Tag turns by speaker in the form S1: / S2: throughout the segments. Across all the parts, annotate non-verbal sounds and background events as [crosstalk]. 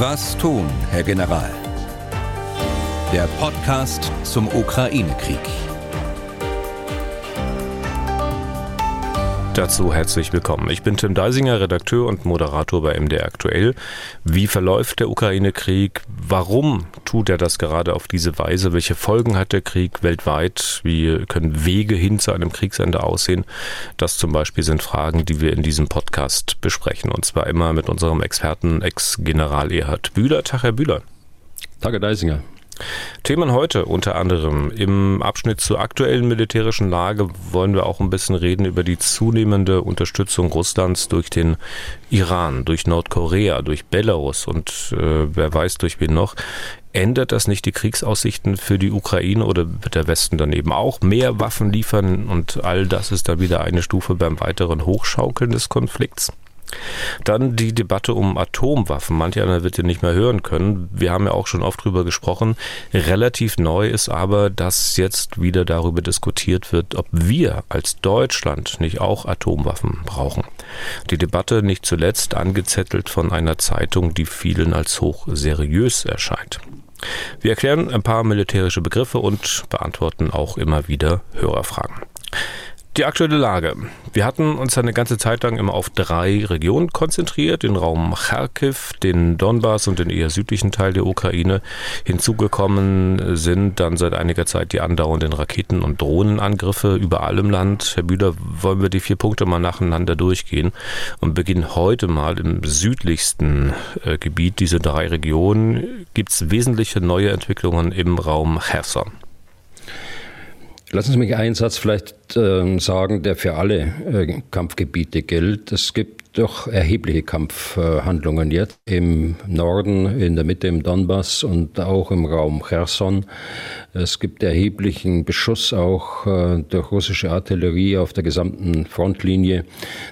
S1: Was tun, Herr General? Der Podcast zum Ukraine-Krieg.
S2: Dazu herzlich willkommen. Ich bin Tim Deisinger, Redakteur und Moderator bei MDR Aktuell. Wie verläuft der Ukraine-Krieg? Warum tut er das gerade auf diese Weise? Welche Folgen hat der Krieg weltweit? Wie können Wege hin zu einem Kriegsende aussehen? Das zum Beispiel sind Fragen, die wir in diesem Podcast besprechen. Und zwar immer mit unserem Experten, Ex-General Erhard Bühler. Tag, Herr Bühler.
S3: Tag, Herr Deisinger.
S2: Themen heute unter anderem. Im Abschnitt zur aktuellen militärischen Lage wollen wir auch ein bisschen reden über die zunehmende Unterstützung Russlands durch den Iran, durch Nordkorea, durch Belarus und äh, wer weiß durch wen noch. Ändert das nicht die Kriegsaussichten für die Ukraine oder wird der Westen dann eben auch mehr Waffen liefern und all das ist dann wieder eine Stufe beim weiteren Hochschaukeln des Konflikts? Dann die Debatte um Atomwaffen. Manche einer wird ja nicht mehr hören können. Wir haben ja auch schon oft drüber gesprochen. Relativ neu ist aber, dass jetzt wieder darüber diskutiert wird, ob wir als Deutschland nicht auch Atomwaffen brauchen. Die Debatte nicht zuletzt angezettelt von einer Zeitung, die vielen als hoch seriös erscheint. Wir erklären ein paar militärische Begriffe und beantworten auch immer wieder Hörerfragen. Die aktuelle Lage. Wir hatten uns eine ganze Zeit lang immer auf drei Regionen konzentriert, den Raum Kharkiv, den Donbass und den eher südlichen Teil der Ukraine. Hinzugekommen sind dann seit einiger Zeit die andauernden Raketen- und Drohnenangriffe überall im Land. Herr Bühler, wollen wir die vier Punkte mal nacheinander durchgehen und beginnen heute mal im südlichsten äh, Gebiet dieser drei Regionen. Gibt es wesentliche neue Entwicklungen im Raum Cherson?
S3: Lassen Sie mich einen Satz vielleicht äh, sagen, der für alle äh, Kampfgebiete gilt. Es gibt doch erhebliche Kampfhandlungen jetzt im Norden, in der Mitte im Donbass und auch im Raum Cherson. Es gibt erheblichen Beschuss auch äh, durch russische Artillerie auf der gesamten Frontlinie.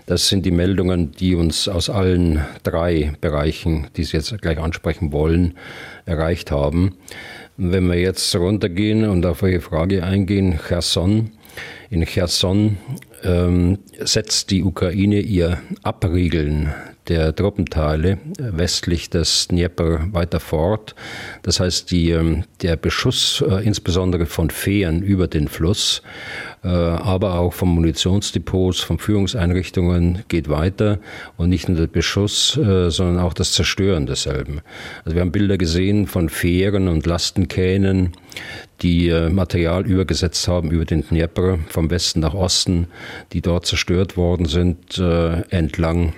S3: Das sind die Meldungen, die uns aus allen drei Bereichen, die Sie jetzt gleich ansprechen wollen, erreicht haben. Wenn wir jetzt runtergehen und auf Ihre Frage eingehen, Cherson. In Cherson ähm, setzt die Ukraine ihr Abriegeln der Truppenteile westlich des Dnieper weiter fort. Das heißt, die, ähm, der Beschuss äh, insbesondere von Fähren über den Fluss, äh, aber auch von Munitionsdepots, von Führungseinrichtungen geht weiter und nicht nur der Beschuss, äh, sondern auch das Zerstören desselben. Also wir haben Bilder gesehen von Fähren und Lastenkähnen, die Material übergesetzt haben über den Dnieper vom Westen nach Osten, die dort zerstört worden sind entlang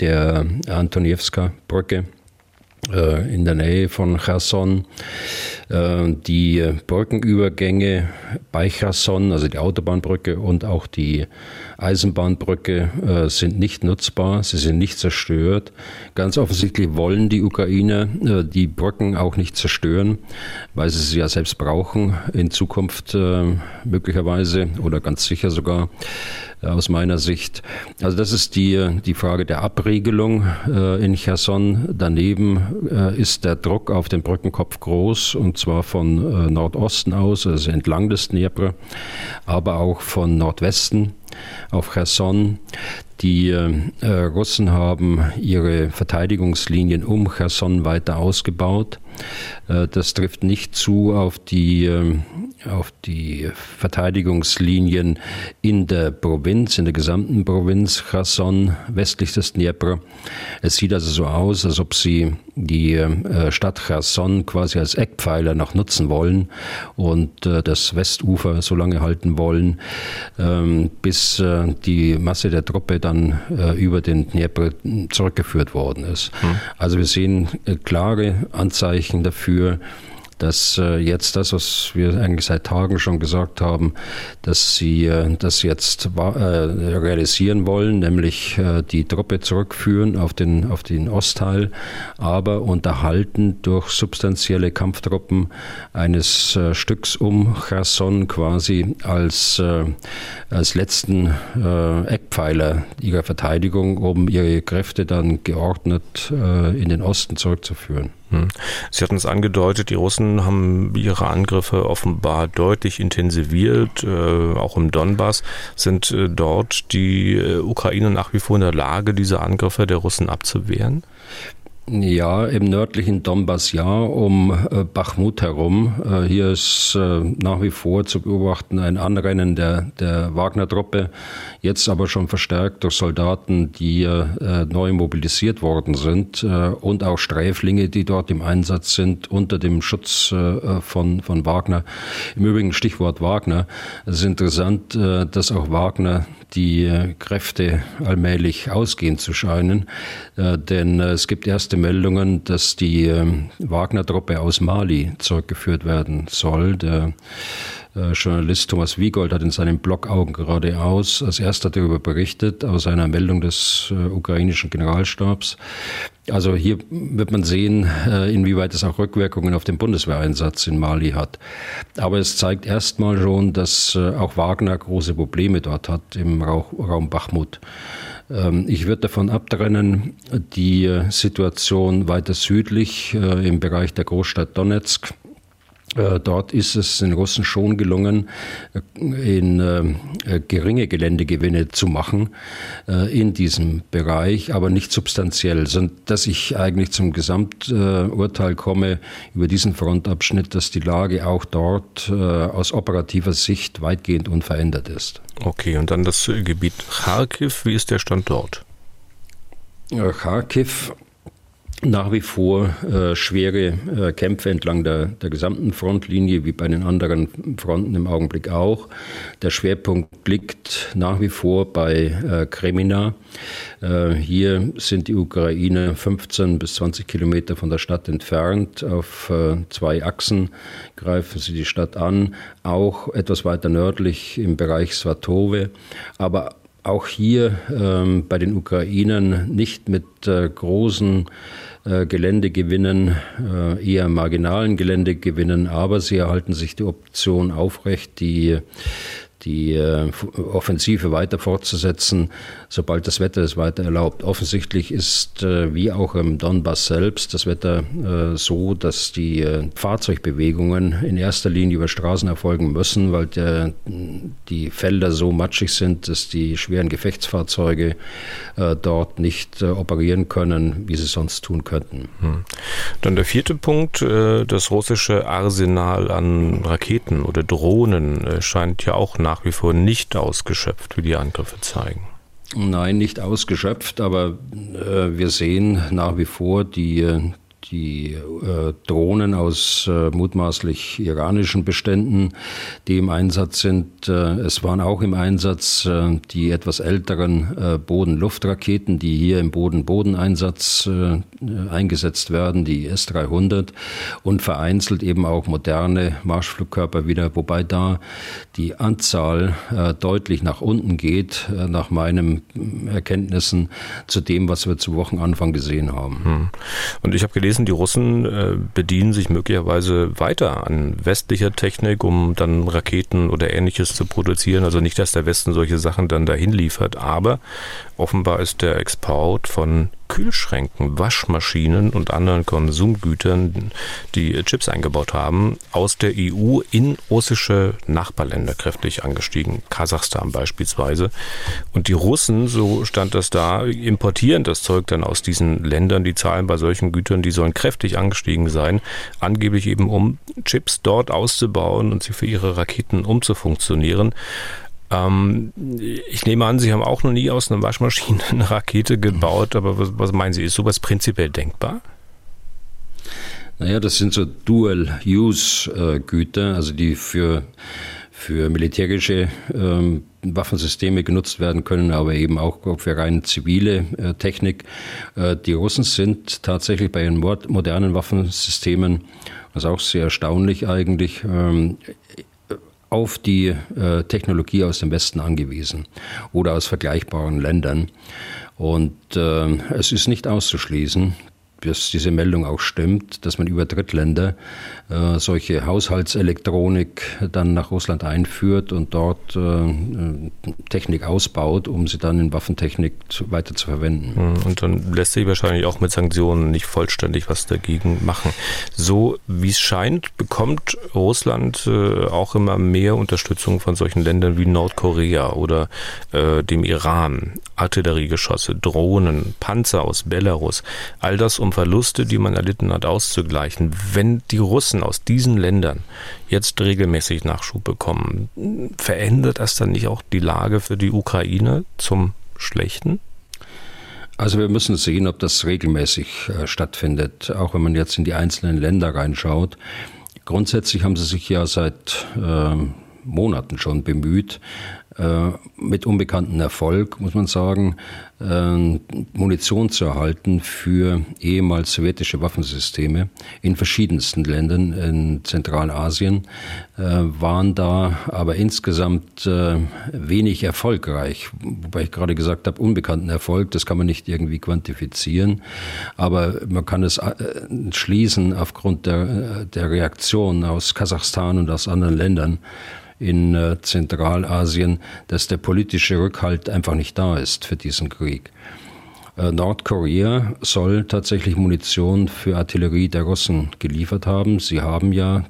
S3: der Antoniewska-Brücke äh, in der Nähe von Cherson. Äh, die Brückenübergänge bei Cherson, also die Autobahnbrücke und auch die Eisenbahnbrücke äh, sind nicht nutzbar, sie sind nicht zerstört. Ganz offensichtlich wollen die Ukrainer die Brücken auch nicht zerstören, weil sie sie ja selbst brauchen in Zukunft möglicherweise oder ganz sicher sogar aus meiner Sicht. Also das ist die, die Frage der Abriegelung äh, in Cherson. Daneben äh, ist der Druck auf den Brückenkopf groß und zwar von äh, Nordosten aus, also entlang des Dnieper, aber auch von Nordwesten auf Cherson. Die äh, Russen haben ihre Verteidigungslinien um Cherson weiter ausgebaut. Äh, das trifft nicht zu auf die, äh, auf die Verteidigungslinien in der Provinz, in der gesamten Provinz Cherson, westlich des Dnieper. Es sieht also so aus, als ob sie die äh, Stadt Cherson quasi als Eckpfeiler noch nutzen wollen und das Westufer so lange halten wollen, ähm, bis die Masse der Truppe dann über den Dnieper zurückgeführt worden ist. Hm. Also wir sehen klare Anzeichen dafür, dass äh, jetzt das, was wir eigentlich seit Tagen schon gesagt haben, dass sie äh, das jetzt äh, realisieren wollen, nämlich die Truppe zurückführen auf den, auf den Ostteil, aber unterhalten durch substanzielle Kampftruppen eines Stücks um Cherson quasi als, als letzten Eckpfeiler ihrer Verteidigung, um ihre Kräfte dann geordnet in den Osten zurückzuführen.
S2: Hm. Sie hatten es angedeutet, die Russen haben ihre Angriffe offenbar deutlich intensiviert, äh, auch im Donbass. Sind äh, dort die äh, Ukraine nach wie vor in der Lage, diese Angriffe der Russen abzuwehren?
S3: Ja, im nördlichen Donbass ja, um äh, Bachmut herum. Äh, hier ist äh, nach wie vor zu beobachten ein Anrennen der, der Wagner-Truppe, jetzt aber schon verstärkt durch Soldaten, die äh, neu mobilisiert worden sind äh, und auch Sträflinge, die dort im Einsatz sind unter dem Schutz äh, von, von Wagner. Im Übrigen Stichwort Wagner. Es ist interessant, dass auch Wagner die Kräfte allmählich ausgehen zu scheinen, denn es gibt erst erste Meldungen, dass die ähm, Wagner-Truppe aus Mali zurückgeführt werden soll. Der äh, Journalist Thomas Wiegold hat in seinem Blog Augen geradeaus als erster darüber berichtet, aus einer Meldung des äh, ukrainischen Generalstabs. Also hier wird man sehen, äh, inwieweit es auch Rückwirkungen auf den Bundeswehreinsatz in Mali hat. Aber es zeigt erstmal schon, dass auch Wagner große Probleme dort hat im Raum Bachmut. Ähm, ich würde davon abtrennen, die Situation weiter südlich äh, im Bereich der Großstadt Donetsk dort ist es den Russen schon gelungen, äh, in äh, geringe Geländegewinne zu machen in diesem Bereich, aber nicht substanziell, sondern dass ich eigentlich zum Gesamturteil komme über diesen Frontabschnitt, dass die Lage auch dort aus operativer Sicht weitgehend unverändert ist.
S2: Okay, und dann das Gebiet Kharkiv, wie ist der Stand dort?
S3: Kharkiv nach wie vor äh, schwere äh, Kämpfe entlang der, der gesamten Frontlinie, wie bei den anderen Fronten im Augenblick auch. Der Schwerpunkt liegt nach wie vor bei äh, Kremina. Äh, hier sind die Ukraine 15 bis 20 Kilometer von der Stadt entfernt. Auf äh, zwei Achsen greifen sie die Stadt an, auch etwas weiter nördlich im Bereich Svatove, aber auch hier ähm, bei den Ukrainern nicht mit äh, großen äh, Geländegewinnen, äh, eher marginalen Geländegewinnen, aber sie erhalten sich die Option aufrecht, die die äh, Offensive weiter fortzusetzen, sobald das Wetter es weiter erlaubt. Offensichtlich ist, äh, wie auch im Donbass selbst, das Wetter äh, so, dass die Fahrzeugbewegungen in erster Linie über Straßen erfolgen müssen, weil der, die Felder so matschig sind, dass die schweren Gefechtsfahrzeuge dort nicht operieren können, wie sie sonst tun könnten. Hm.
S2: Dann der vierte Punkt, das russische Arsenal an Raketen oder Drohnen scheint ja auch nach nach wie vor nicht ausgeschöpft, wie die Angriffe zeigen.
S3: Nein, nicht ausgeschöpft, aber äh, wir sehen nach wie vor die, äh, die äh, Drohnen aus äh, mutmaßlich iranischen Beständen, die im Einsatz sind. Äh, es waren auch im Einsatz äh, die etwas älteren äh, Boden-Luft-Raketen, die hier im Boden-Boden-Einsatz äh, eingesetzt werden, die S-300 und vereinzelt eben auch moderne Marschflugkörper wieder, wobei da die Anzahl deutlich nach unten geht, nach meinen Erkenntnissen zu dem, was wir zu Wochenanfang gesehen haben. Hm.
S2: Und ich habe gelesen, wissen, die Russen äh, bedienen sich möglicherweise weiter an westlicher Technik, um dann Raketen oder ähnliches zu produzieren. Also nicht, dass der Westen solche Sachen dann dahin liefert, aber offenbar ist der Export von Kühlschränken, Waschmaschinen und anderen Konsumgütern, die Chips eingebaut haben, aus der EU in russische Nachbarländer kräftig angestiegen. Kasachstan beispielsweise. Und die Russen, so stand das da, importieren das Zeug dann aus diesen Ländern. Die Zahlen bei solchen Gütern, die sollen kräftig angestiegen sein. Angeblich eben um Chips dort auszubauen und sie für ihre Raketen umzufunktionieren. Ähm, ich nehme an, Sie haben auch noch nie aus einer Waschmaschine eine Rakete gebaut, aber was, was meinen Sie, ist sowas prinzipiell denkbar?
S3: Naja, das sind so Dual-Use-Güter, also die für, für militärische ähm, Waffensysteme genutzt werden können, aber eben auch für rein zivile äh, Technik. Äh, die Russen sind tatsächlich bei ihren modernen Waffensystemen, was auch sehr erstaunlich eigentlich, ähm, auf die äh, Technologie aus dem Westen angewiesen oder aus vergleichbaren Ländern. Und äh, es ist nicht auszuschließen, dass diese Meldung auch stimmt, dass man über Drittländer äh, solche Haushaltselektronik dann nach Russland einführt und dort äh, Technik ausbaut, um sie dann in Waffentechnik zu, weiter zu verwenden.
S2: Hm, und dann lässt sich wahrscheinlich auch mit Sanktionen nicht vollständig was dagegen machen. So wie es scheint, bekommt Russland äh, auch immer mehr Unterstützung von solchen Ländern wie Nordkorea oder äh, dem Iran. Artilleriegeschosse, Drohnen, Panzer aus Belarus. All das, um Verluste, die man erlitten hat, auszugleichen. Wenn die Russen aus diesen Ländern jetzt regelmäßig Nachschub bekommen, verändert das dann nicht auch die Lage für die Ukraine zum Schlechten?
S3: Also wir müssen sehen, ob das regelmäßig äh, stattfindet, auch wenn man jetzt in die einzelnen Länder reinschaut. Grundsätzlich haben sie sich ja seit äh, Monaten schon bemüht, mit unbekanntem Erfolg, muss man sagen, äh, Munition zu erhalten für ehemals sowjetische Waffensysteme in verschiedensten Ländern in Zentralasien, äh, waren da aber insgesamt wenig erfolgreich. Wobei ich gerade gesagt habe, unbekannten Erfolg, das kann man nicht irgendwie quantifizieren, aber man kann es schließen aufgrund der, der Reaktion aus Kasachstan und aus anderen Ländern, in äh, Zentralasien, dass der politische Rückhalt einfach nicht da ist für diesen Krieg. Äh, Nordkorea soll tatsächlich Munition für Artillerie der Russen geliefert haben. Sie haben ja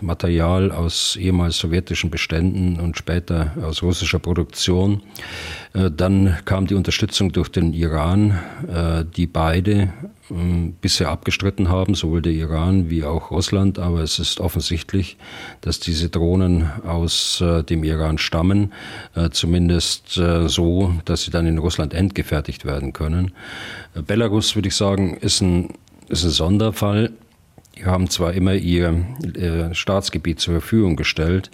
S3: Material aus ehemals sowjetischen Beständen und später aus russischer Produktion. Äh, dann kam die Unterstützung durch den Iran, äh, die beide ähm, bisher abgestritten haben, sowohl der Iran wie auch Russland. Aber es ist offensichtlich, dass diese Drohnen aus äh, dem Iran stammen, äh, zumindest äh, so, dass sie dann in Russland endgefertigt werden können. Belarus, würde ich sagen, ist ein, ist ein Sonderfall. Die haben zwar immer ihr äh, Staatsgebiet zur Verfügung gestellt,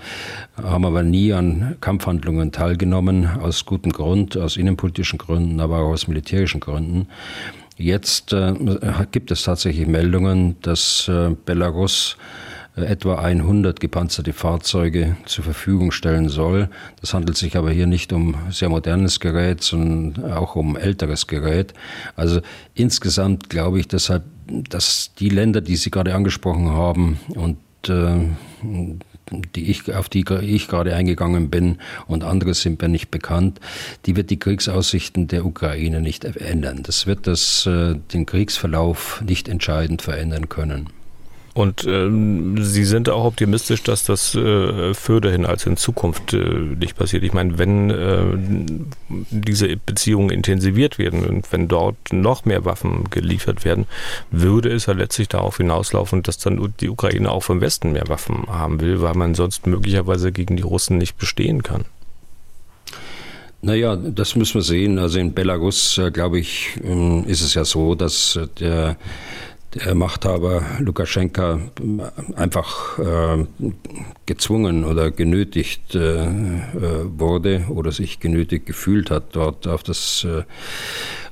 S3: haben aber nie an Kampfhandlungen teilgenommen, aus gutem Grund, aus innenpolitischen Gründen, aber auch aus militärischen Gründen. Jetzt äh, gibt es tatsächlich Meldungen, dass äh, Belarus äh, etwa 100 gepanzerte Fahrzeuge zur Verfügung stellen soll. Das handelt sich aber hier nicht um sehr modernes Gerät, sondern auch um älteres Gerät. Also insgesamt glaube ich deshalb, dass die Länder, die Sie gerade angesprochen haben und äh, die ich, auf die ich gerade eingegangen bin und andere sind mir nicht bekannt, die wird die Kriegsaussichten der Ukraine nicht ändern. Das wird das, äh, den Kriegsverlauf nicht entscheidend verändern können.
S2: Und ähm, Sie sind auch optimistisch, dass das äh, fürderhin als in Zukunft äh, nicht passiert. Ich meine, wenn äh, diese Beziehungen intensiviert werden und wenn dort noch mehr Waffen geliefert werden, würde es ja letztlich darauf hinauslaufen, dass dann die Ukraine auch vom Westen mehr Waffen haben will, weil man sonst möglicherweise gegen die Russen nicht bestehen kann.
S3: Naja, das müssen wir sehen. Also in Belarus, äh, glaube ich, ähm, ist es ja so, dass äh, der der Machthaber Lukaschenka einfach äh, gezwungen oder genötigt äh, äh, wurde oder sich genötigt gefühlt hat, dort auf das äh,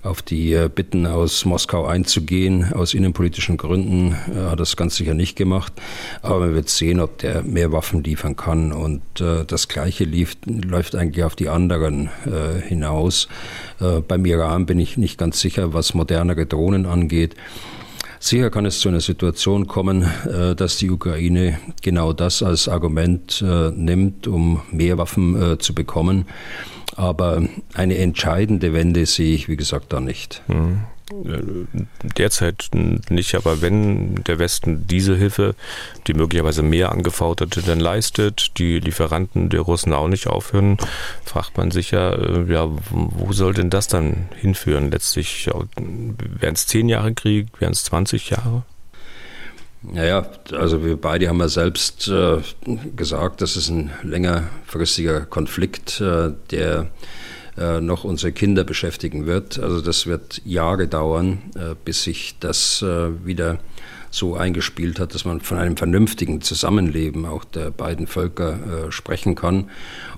S3: auf die äh, Bitten aus Moskau einzugehen. Aus innenpolitischen Gründen äh, hat das ganz sicher nicht gemacht. Aber man wird sehen, ob der mehr Waffen liefern kann. Und das Gleiche lief, läuft eigentlich auf die anderen hinaus. beim Iran bin ich nicht ganz sicher, was modernere Drohnen angeht. Sicher kann es zu einer Situation kommen, äh, dass die Ukraine genau das als Argument äh, nimmt, um mehr Waffen äh, zu bekommen. Aber eine entscheidende Wende sehe ich, wie gesagt, da nicht. Mhm.
S2: Derzeit nicht, aber wenn der Westen diese Hilfe, die möglicherweise mehr angeforderte, dann leistet, die Lieferanten der Russen auch nicht aufhören, fragt man sich ja, äh, ja, wo soll denn das dann hinführen? Letztlich wären es zehn Jahre Krieg, wären es 20 Jahre?
S3: Naja, also wir beide haben ja selbst äh, gesagt, das ist ein längerfristiger Konflikt, äh, der äh, noch unsere Kinder beschäftigen wird. Also das wird Jahre dauern, äh, bis sich das äh, wieder so eingespielt hat, dass man von einem vernünftigen Zusammenleben auch der beiden Völker äh, sprechen kann.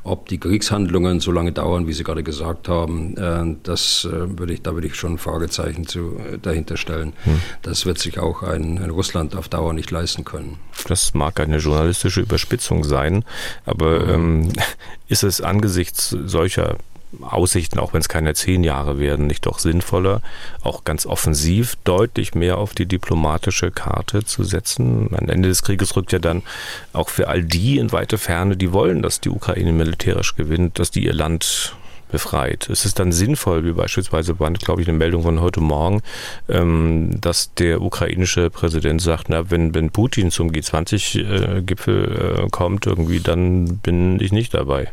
S3: Ob die Kriegshandlungen so lange dauern, wie Sie gerade gesagt haben, äh, das äh, würde ich, da würde ich schon ein Fragezeichen zu, dahinter stellen. Hm. Das wird sich auch ein, ein, Russland auf Dauer nicht leisten können.
S2: Das mag eine journalistische Überspitzung sein, aber ähm, [laughs] ist es angesichts solcher Aussichten, auch wenn es keine zehn Jahre werden, nicht doch sinnvoller, auch ganz offensiv deutlich mehr auf die diplomatische Karte zu setzen. Am Ende des Krieges rückt ja dann auch für all die in weite Ferne, die wollen, dass die Ukraine militärisch gewinnt, dass die ihr Land befreit. Es ist dann sinnvoll, wie beispielsweise war, glaube ich, eine Meldung von heute Morgen, ähm, dass der ukrainische Präsident sagt, na, wenn, wenn Putin zum G20-Gipfel äh, kommt, irgendwie, dann bin ich nicht dabei.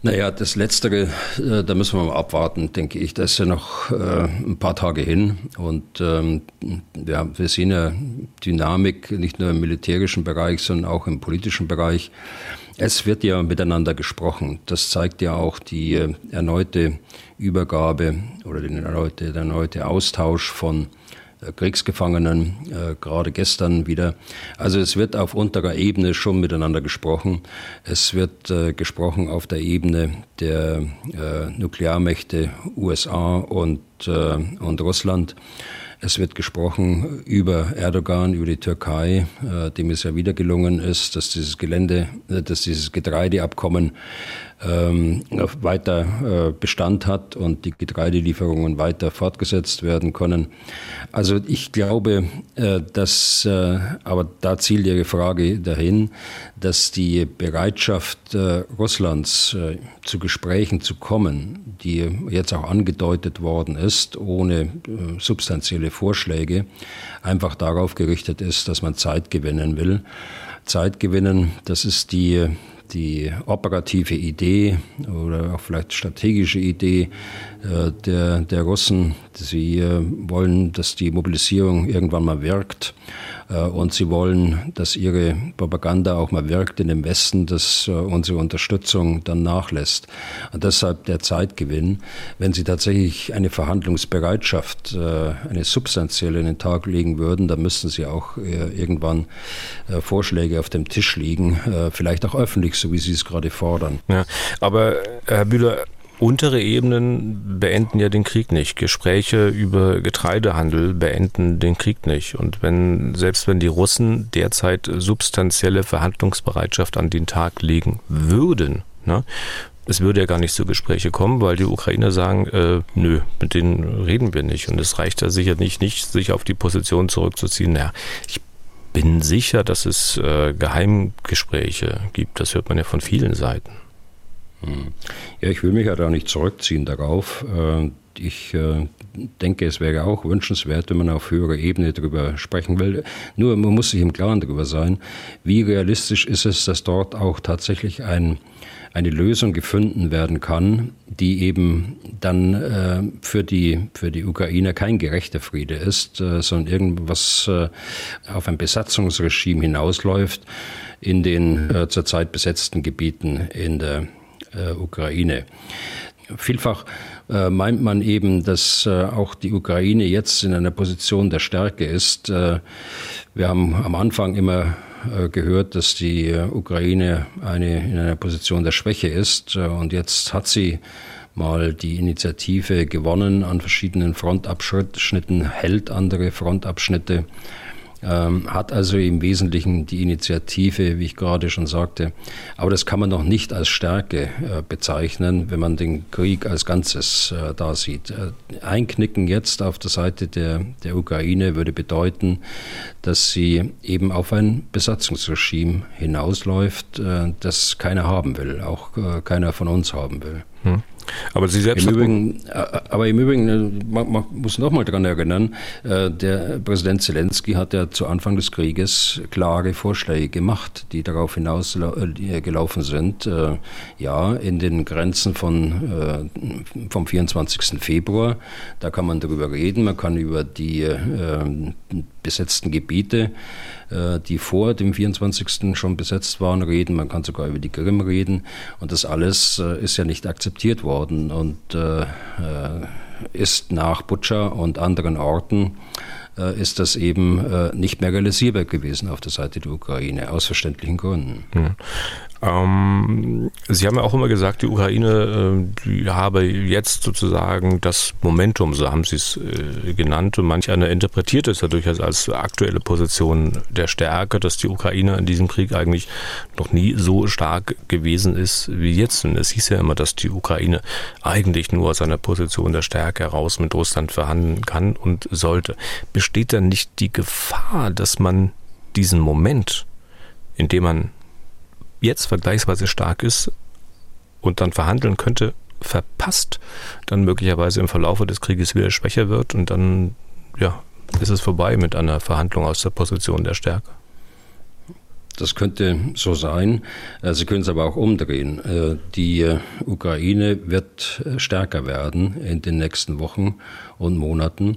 S3: Naja, das Letztere, äh, da müssen wir mal abwarten, denke ich. Da ist ja noch äh, ein paar Tage hin. Und ähm, ja, wir sehen ja Dynamik nicht nur im militärischen Bereich, sondern auch im politischen Bereich. Es wird ja miteinander gesprochen. Das zeigt ja auch die äh, erneute Übergabe oder den erneute, der erneute Austausch von Kriegsgefangenen, äh, gerade gestern wieder. Also es wird auf unterer Ebene schon miteinander gesprochen. Es wird äh, gesprochen auf der Ebene der äh, Nuklearmächte USA und, äh, und Russland. Es wird gesprochen über Erdogan, über die Türkei, äh, dem es ja wieder gelungen ist, dass dieses Gelände, äh, dass dieses Getreideabkommen ähm, weiter äh, Bestand hat und die Getreidelieferungen weiter fortgesetzt werden können. Also ich glaube, äh, dass, äh, aber da zielt Ihre Frage dahin, dass die Bereitschaft äh, Russlands äh, zu Gesprächen zu kommen, die jetzt auch angedeutet worden ist, ohne äh, substanzielle Vorschläge, einfach darauf gerichtet ist, dass man Zeit gewinnen will. Zeit gewinnen, das ist die die operative Idee oder auch vielleicht strategische Idee äh, der, der Russen. Sie äh, wollen, dass die Mobilisierung irgendwann mal wirkt und sie wollen, dass ihre Propaganda auch mal wirkt in dem Westen, dass unsere Unterstützung dann nachlässt. Und deshalb der Zeitgewinn. Wenn sie tatsächlich eine Verhandlungsbereitschaft, eine substanzielle in den Tag legen würden, dann müssten sie auch irgendwann Vorschläge auf dem Tisch liegen, vielleicht auch öffentlich, so wie sie es gerade fordern.
S2: Ja, aber Herr Bühler, Untere Ebenen beenden ja den Krieg nicht. Gespräche über Getreidehandel beenden den Krieg nicht. Und wenn, selbst wenn die Russen derzeit substanzielle Verhandlungsbereitschaft an den Tag legen würden, ne, es würde ja gar nicht zu Gespräche kommen, weil die Ukrainer sagen, äh, nö, mit denen reden wir nicht. Und es reicht da sicher nicht, nicht sich auf die Position zurückzuziehen. Naja, ich bin sicher, dass es äh, Geheimgespräche gibt. Das hört man ja von vielen Seiten.
S3: Hm. Ja, ich will mich ja da nicht zurückziehen darauf. Äh, ich äh, denke, es wäre auch wünschenswert, wenn man auf höherer Ebene darüber sprechen will. Nur man muss sich im Klaren darüber sein, wie realistisch ist es, dass dort auch tatsächlich ein, eine Lösung gefunden werden kann, die eben dann äh, für, die, für die Ukrainer kein gerechter Friede ist, sondern irgendwas auf ein Besatzungsregime hinausläuft in den zurzeit besetzten Gebieten in der äh, Ukraine. Vielfach äh, meint man eben, dass äh, auch die Ukraine jetzt in einer Position der Stärke ist. Äh, wir haben am Anfang immer äh, gehört, dass die Ukraine eine, in einer Position der Schwäche ist. Äh, und jetzt hat sie mal die Initiative gewonnen an verschiedenen Frontabschnitten, hält andere Frontabschnitte ähm, hat also im Wesentlichen die Initiative, wie ich gerade schon sagte. Aber das kann man noch nicht als Stärke äh, bezeichnen, wenn man den Krieg als Ganzes äh, da sieht. Äh, Einknicken jetzt auf der Seite der, der Ukraine würde bedeuten, dass sie eben auf ein Besatzungsregime hinausläuft, äh, das keiner haben will, auch äh, keiner von uns haben will. Hm.
S2: Aber Sie selbst.
S3: Im Übrigen, äh, aber im Übrigen, äh, man, man muss noch mal daran erinnern, äh, der Präsident Zelensky hat ja zu Anfang des Krieges klare Vorschläge gemacht, die darauf hinaus gelaufen sind. Ja, in den Grenzen von, vom 24. Februar, da kann man darüber reden, man kann über die besetzten Gebiete die vor dem 24. schon besetzt waren, reden. Man kann sogar über die Krim reden. Und das alles äh, ist ja nicht akzeptiert worden und äh, ist nach Butscha und anderen Orten ist das eben nicht mehr realisierbar gewesen auf der Seite der Ukraine, aus verständlichen Gründen.
S2: Hm. Ähm, Sie haben ja auch immer gesagt, die Ukraine äh, die habe jetzt sozusagen das Momentum, so haben Sie es äh, genannt, und manch einer interpretiert es ja durchaus als aktuelle Position der Stärke, dass die Ukraine in diesem Krieg eigentlich noch nie so stark gewesen ist wie jetzt. Und es hieß ja immer, dass die Ukraine eigentlich nur aus einer Position der Stärke heraus mit Russland verhandeln kann und sollte. Besteht dann nicht die Gefahr, dass man diesen Moment, in dem man jetzt vergleichsweise stark ist und dann verhandeln könnte, verpasst, dann möglicherweise im Verlaufe des Krieges wieder schwächer wird und dann ja, ist es vorbei mit einer Verhandlung aus der Position der Stärke.
S3: Das könnte so sein. Äh, Sie können es aber auch umdrehen. Äh, die äh, Ukraine wird stärker werden in den nächsten Wochen und Monaten,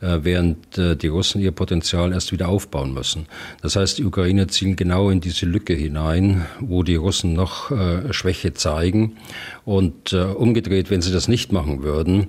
S3: während die Russen ihr Potenzial erst wieder aufbauen müssen. Das heißt, die Ukrainer zielen genau in diese Lücke hinein, wo die Russen noch Schwäche zeigen. Und umgedreht, wenn sie das nicht machen würden,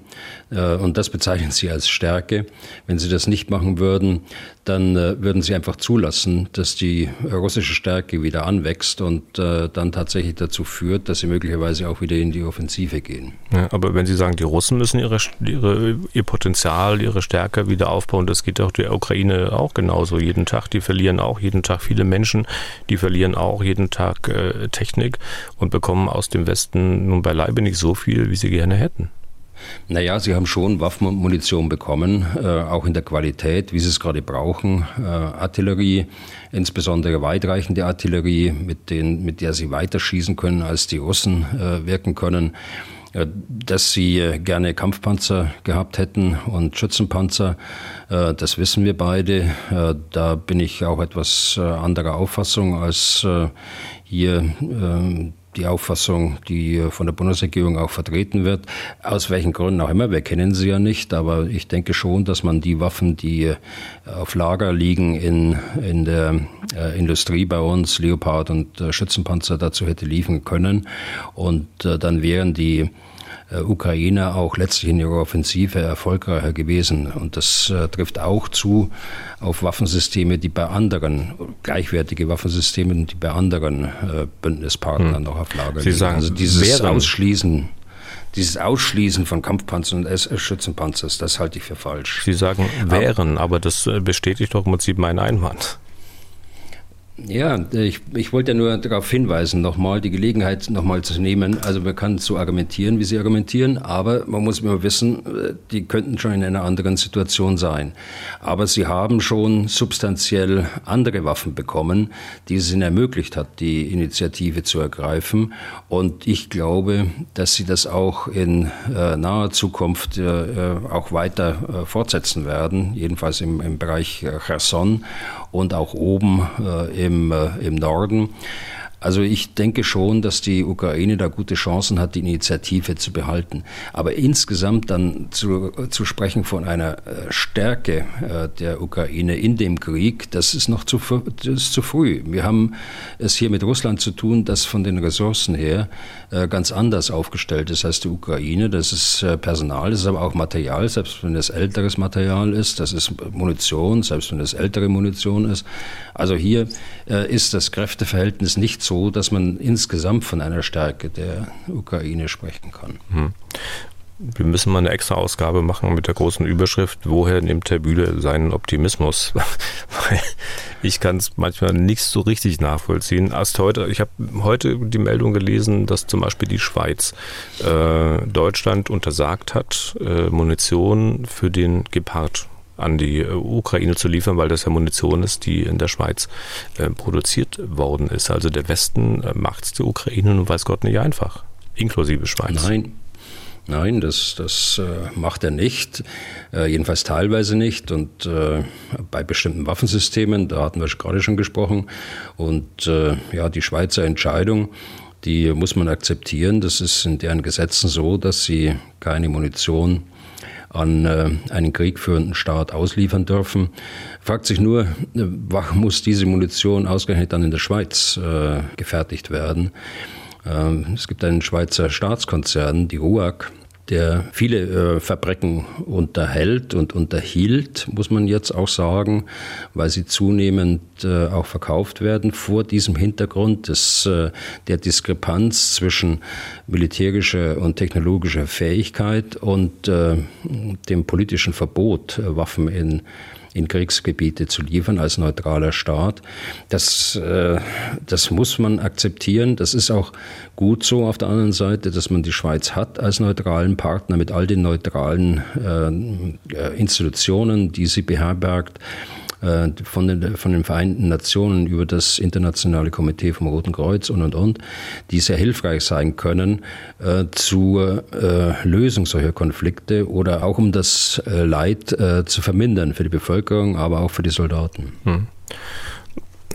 S3: und das bezeichnen sie als Stärke, wenn sie das nicht machen würden, dann würden sie einfach zulassen, dass die russische Stärke wieder anwächst und äh, dann tatsächlich dazu führt, dass sie möglicherweise auch wieder in die Offensive gehen.
S2: Ja, aber wenn Sie sagen, die Russen müssen ihre, ihre, ihr Potenzial, ihre Stärke wieder aufbauen, das geht auch der Ukraine auch genauso. Jeden Tag, die verlieren auch jeden Tag viele Menschen, die verlieren auch jeden Tag äh, Technik und bekommen aus dem Westen nun beileibe nicht so viel, wie sie gerne hätten.
S3: Naja, sie haben schon Waffen und Munition bekommen, äh, auch in der Qualität, wie sie es gerade brauchen. Äh, Artillerie, insbesondere weitreichende Artillerie, mit, den, mit der sie weiter schießen können, als die Russen äh, wirken können. Äh, dass sie äh, gerne Kampfpanzer gehabt hätten und Schützenpanzer, äh, das wissen wir beide. Da bin ich auch etwas anderer Auffassung als hier die Auffassung, die von der Bundesregierung auch vertreten wird. Aus welchen Gründen auch immer, wir kennen sie ja nicht, aber ich denke schon, dass man die Waffen, die auf Lager liegen in, in der äh, Industrie bei uns, Leopard und äh, Schützenpanzer dazu hätte liefern können. Und äh, dann wären die äh, Ukrainer auch letztlich in ihrer Offensive erfolgreicher gewesen. Und das äh, trifft auch zu auf Waffensysteme, die bei anderen, gleichwertige Waffensysteme, die bei anderen äh, Bündnispartnern hm. noch auf Lager
S2: Sie liegen. Sagen,
S3: also dieses wären. Ausschließen dieses Ausschließen von Kampfpanzern und Schützenpanzers, das halte ich für falsch.
S2: Sie sagen wären, aber das bestätigt doch im Prinzip meinen Einwand.
S3: Ja, ich, ich wollte ja nur darauf hinweisen, nochmal die Gelegenheit nochmal zu nehmen. Also man kann so argumentieren, wie Sie argumentieren, aber man muss immer wissen, die könnten schon in einer anderen Situation sein. Aber sie haben schon substanziell andere Waffen bekommen, die es ihnen ermöglicht hat, die Initiative zu ergreifen. Und ich glaube, dass sie das auch in äh, naher Zukunft äh, auch weiter äh, fortsetzen werden, jedenfalls im, im Bereich Cherson und auch oben äh, im, äh, im Norden. Also ich denke schon, dass die Ukraine da gute Chancen hat, die Initiative zu behalten. Aber insgesamt dann zu, zu sprechen von einer äh, Stärke äh, der Ukraine in dem Krieg, das ist noch zu, das ist zu früh. Wir haben es hier mit Russland zu tun, das von den Ressourcen her äh, ganz anders aufgestellt ist als die Ukraine. Das ist Personal, das ist aber auch Material, selbst wenn es älteres Material ist. Das ist Munition, selbst wenn es ältere Munition ist. Also hier ist das Kräfteverhältnis nicht so so, dass man insgesamt von einer Stärke der Ukraine sprechen kann. Hm.
S2: Wir müssen mal eine extra Ausgabe machen mit der großen Überschrift, woher nimmt Herr Bühle seinen Optimismus? [laughs] ich kann es manchmal nicht so richtig nachvollziehen. Erst heute, ich habe heute die Meldung gelesen, dass zum Beispiel die Schweiz äh, Deutschland untersagt hat, äh, Munition für den Gepard an die äh, Ukraine zu liefern, weil das ja Munition ist, die in der Schweiz äh, produziert worden ist. Also der Westen äh, macht es der Ukraine und weiß Gott nicht einfach, inklusive Schweiz.
S3: Nein, Nein, das, das macht er nicht, jedenfalls teilweise nicht. Und bei bestimmten Waffensystemen, da hatten wir gerade schon gesprochen. Und ja, die Schweizer Entscheidung, die muss man akzeptieren. Das ist in deren Gesetzen so, dass sie keine Munition an äh, einen kriegführenden Staat ausliefern dürfen. Fragt sich nur, warum muss diese Munition ausgerechnet dann in der Schweiz äh, gefertigt werden? Ähm, es gibt einen Schweizer Staatskonzern, die RUAG, der viele äh, Fabriken unterhält und unterhielt, muss man jetzt auch sagen, weil sie zunehmend äh, auch verkauft werden. Vor diesem Hintergrund des, äh, der Diskrepanz zwischen militärischer und technologischer Fähigkeit und äh, dem politischen Verbot, äh, Waffen in in Kriegsgebiete zu liefern als neutraler Staat. Das, äh, das muss man akzeptieren. Das ist auch gut so auf der anderen Seite, dass man die Schweiz hat als neutralen Partner mit all den neutralen äh, äh Institutionen, die sie beherbergt. Äh, von den, von den Vereinten Nationen über das Internationale Komitee vom Roten Kreuz und und und, die sehr hilfreich sein können äh, zur äh, Lösung solcher Konflikte oder auch um das äh, Leid äh, zu vermindern für die Bevölkerung, aber auch für die Soldaten. Hm.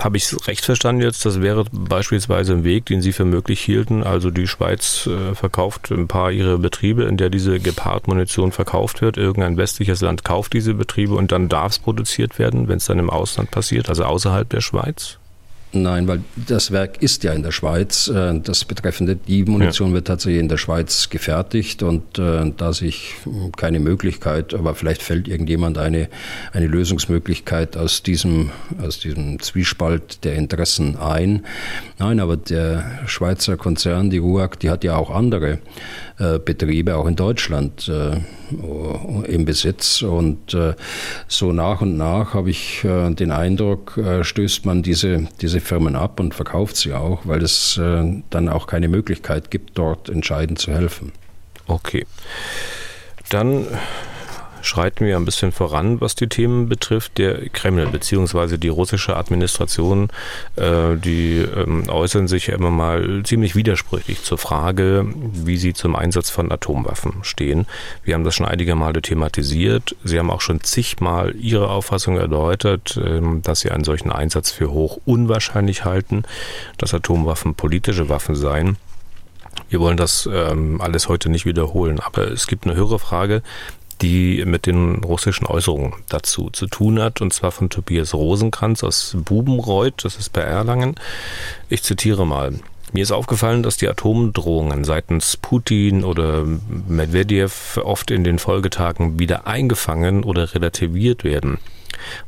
S2: Habe ich es recht verstanden jetzt? Das wäre beispielsweise ein Weg, den Sie für möglich hielten. Also die Schweiz äh, verkauft ein paar ihrer Betriebe, in der diese Gepard-Munition verkauft wird. Irgendein westliches Land kauft diese Betriebe und dann darf es produziert werden, wenn es dann im Ausland passiert, also außerhalb der Schweiz?
S3: Nein, weil das Werk ist ja in der Schweiz. Äh, das betreffende, die Munition ja. wird tatsächlich in der Schweiz gefertigt und äh, da sich keine Möglichkeit, aber vielleicht fällt irgendjemand eine, eine Lösungsmöglichkeit aus diesem, aus diesem Zwiespalt der Interessen ein. Nein, aber der Schweizer Konzern, die RUAG, die hat ja auch andere Betriebe, auch in Deutschland, äh, im Besitz. Und äh, so nach und nach habe ich äh, den Eindruck, äh, stößt man diese, diese Firmen ab und verkauft sie auch, weil es äh, dann auch keine Möglichkeit gibt, dort entscheidend zu helfen.
S2: Okay. Dann schreiten wir ein bisschen voran, was die Themen betrifft. Der Kreml bzw. die russische Administration, äh, die ähm, äußern sich ja immer mal ziemlich widersprüchlich zur Frage, wie sie zum Einsatz von Atomwaffen stehen. Wir haben das schon einige Male thematisiert. Sie haben auch schon zigmal Ihre Auffassung erläutert, äh, dass Sie einen solchen Einsatz für hoch unwahrscheinlich halten, dass Atomwaffen politische Waffen seien. Wir wollen das ähm, alles heute nicht wiederholen, aber es gibt eine höhere Frage, die mit den russischen Äußerungen dazu zu tun hat, und zwar von Tobias Rosenkranz aus Bubenreuth, das ist bei Erlangen. Ich zitiere mal. Mir ist aufgefallen, dass die Atomdrohungen seitens Putin oder Medvedev oft in den Folgetagen wieder eingefangen oder relativiert werden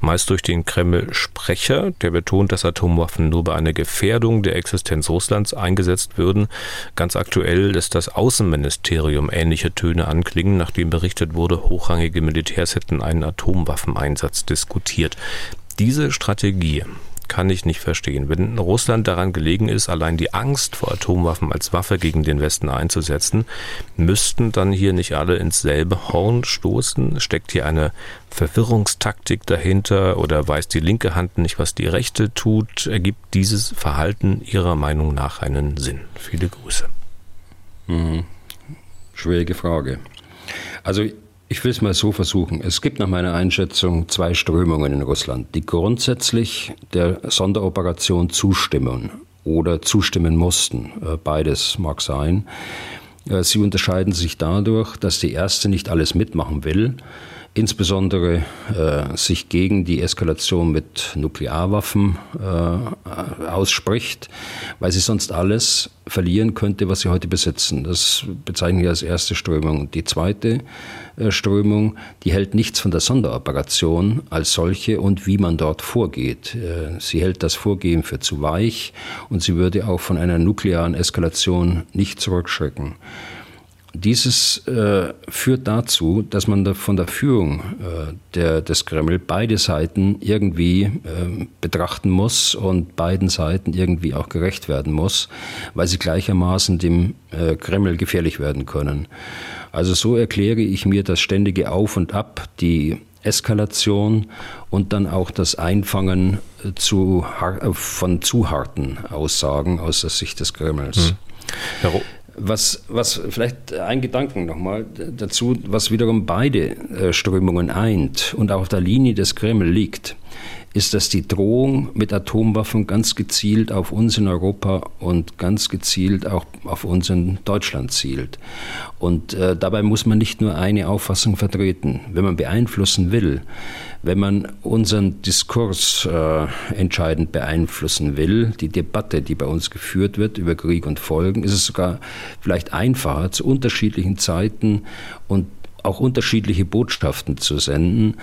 S2: meist durch den Kreml-Sprecher, der betont, dass Atomwaffen nur bei einer Gefährdung der Existenz Russlands eingesetzt würden. Ganz aktuell lässt das Außenministerium ähnliche Töne anklingen, nachdem berichtet wurde, hochrangige Militärs hätten einen Atomwaffeneinsatz diskutiert. Diese Strategie kann ich nicht verstehen. Wenn Russland daran gelegen ist, allein die Angst vor Atomwaffen als Waffe gegen den Westen einzusetzen, müssten dann hier nicht alle ins selbe Horn stoßen? Steckt hier eine Verwirrungstaktik dahinter oder weiß die linke Hand nicht, was die rechte tut? Ergibt dieses Verhalten Ihrer Meinung nach einen Sinn? Viele Grüße.
S3: Mhm. Schwierige Frage. Also ich will es mal so versuchen. Es gibt nach meiner Einschätzung zwei Strömungen in Russland, die grundsätzlich der Sonderoperation zustimmen oder zustimmen mussten. Äh, beides mag sein. Äh, sie unterscheiden sich dadurch, dass die erste nicht alles mitmachen will, insbesondere äh, sich gegen die Eskalation mit Nuklearwaffen äh, ausspricht, weil sie sonst alles verlieren könnte, was sie heute besitzen. Das bezeichne ich als erste Strömung. Die zweite äh, Strömung, die hält nichts von der Sonderoperation als solche und wie man dort vorgeht. Äh, sie hält das Vorgehen für zu weich und sie würde auch von einer nuklearen Eskalation nicht zurückschrecken. Dieses äh, führt dazu, dass man da von der Führung äh, der, des Kreml beide Seiten irgendwie äh, betrachten muss und beiden Seiten irgendwie auch gerecht werden muss, weil sie gleichermaßen dem äh, Kreml gefährlich werden können. Also so erkläre ich mir das ständige Auf und Ab, die Eskalation und dann auch das Einfangen äh, zu, äh, von zu harten Aussagen aus der Sicht des Kremls. Hm. Was, was vielleicht ein Gedanken nochmal dazu, was wiederum beide äh, Strömungen eint und auch auf der Linie des Kreml liegt, ist, dass die Drohung mit Atomwaffen ganz gezielt auf uns in Europa und ganz gezielt auch auf uns in Deutschland zielt. Und äh, dabei muss man nicht nur eine Auffassung vertreten. Wenn man beeinflussen will, wenn man unseren Diskurs äh, entscheidend beeinflussen will, die Debatte, die bei uns geführt wird über Krieg und Folgen, ist es sogar vielleicht einfacher, zu unterschiedlichen Zeiten und auch unterschiedliche Botschaften zu senden,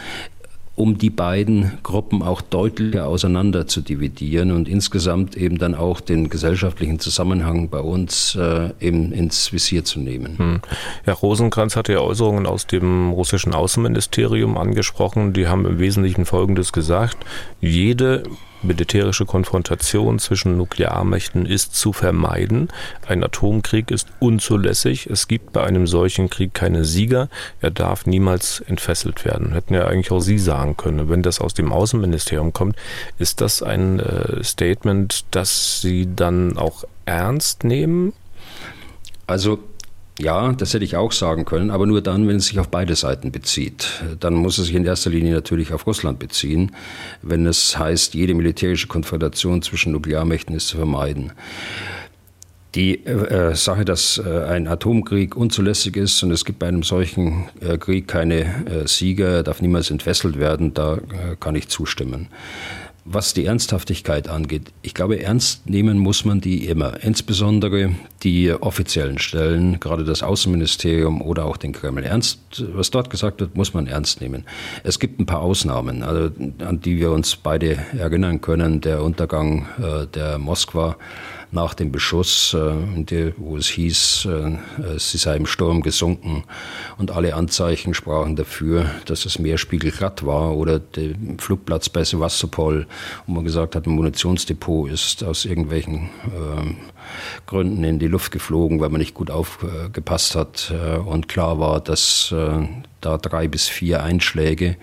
S3: um die beiden Gruppen auch deutlicher auseinander zu dividieren und insgesamt eben dann auch den gesellschaftlichen Zusammenhang bei uns äh, eben ins Visier zu nehmen. Hm.
S2: Herr Rosenkranz hatte ja Äußerungen aus dem russischen Außenministerium angesprochen. Die haben im Wesentlichen Folgendes gesagt. Jede militärische Konfrontation zwischen Nuklearmächten ist zu vermeiden. Ein Atomkrieg ist unzulässig. Es gibt bei einem solchen Krieg keine Sieger. Er darf niemals entfesselt werden. Hätten ja eigentlich auch Sie sagen können. Wenn das aus dem Außenministerium kommt, ist das ein äh, Statement, das Sie dann auch ernst nehmen?
S3: Also Ja, das hätte ich auch sagen können, aber nur dann, wenn es sich auf beide Seiten bezieht. Dann muss es sich in erster Linie natürlich auf Russland beziehen, wenn es heißt, jede militärische Konfrontation zwischen Nuklearmächten ist zu vermeiden. Die äh, Sache, dass äh, ein Atomkrieg unzulässig ist und es gibt bei einem solchen äh, Krieg keine äh, Sieger, darf niemals entfesselt werden, da äh, kann ich zustimmen. Was die Ernsthaftigkeit angeht, ich glaube, ernst nehmen muss man die immer. Insbesondere die offiziellen Stellen, gerade das Außenministerium oder auch den Kreml. Ernst, was dort gesagt wird, muss man ernst nehmen. Es gibt ein paar Ausnahmen, also, an die wir uns beide erinnern können. Der Untergang äh, der Moskwa nach dem Beschuss, äh, wo es hieß, äh, sie sei im Sturm gesunken. Und alle Anzeichen sprachen dafür, dass es Meerspiegel glatt war oder der Flugplatz bei Sevastopol, wo man gesagt hat, ein Munitionsdepot ist aus irgendwelchen ähm, Gründen in die Luft geflogen, weil man nicht gut aufgepasst hat. Äh, und klar war, dass da drei bis vier Einschläge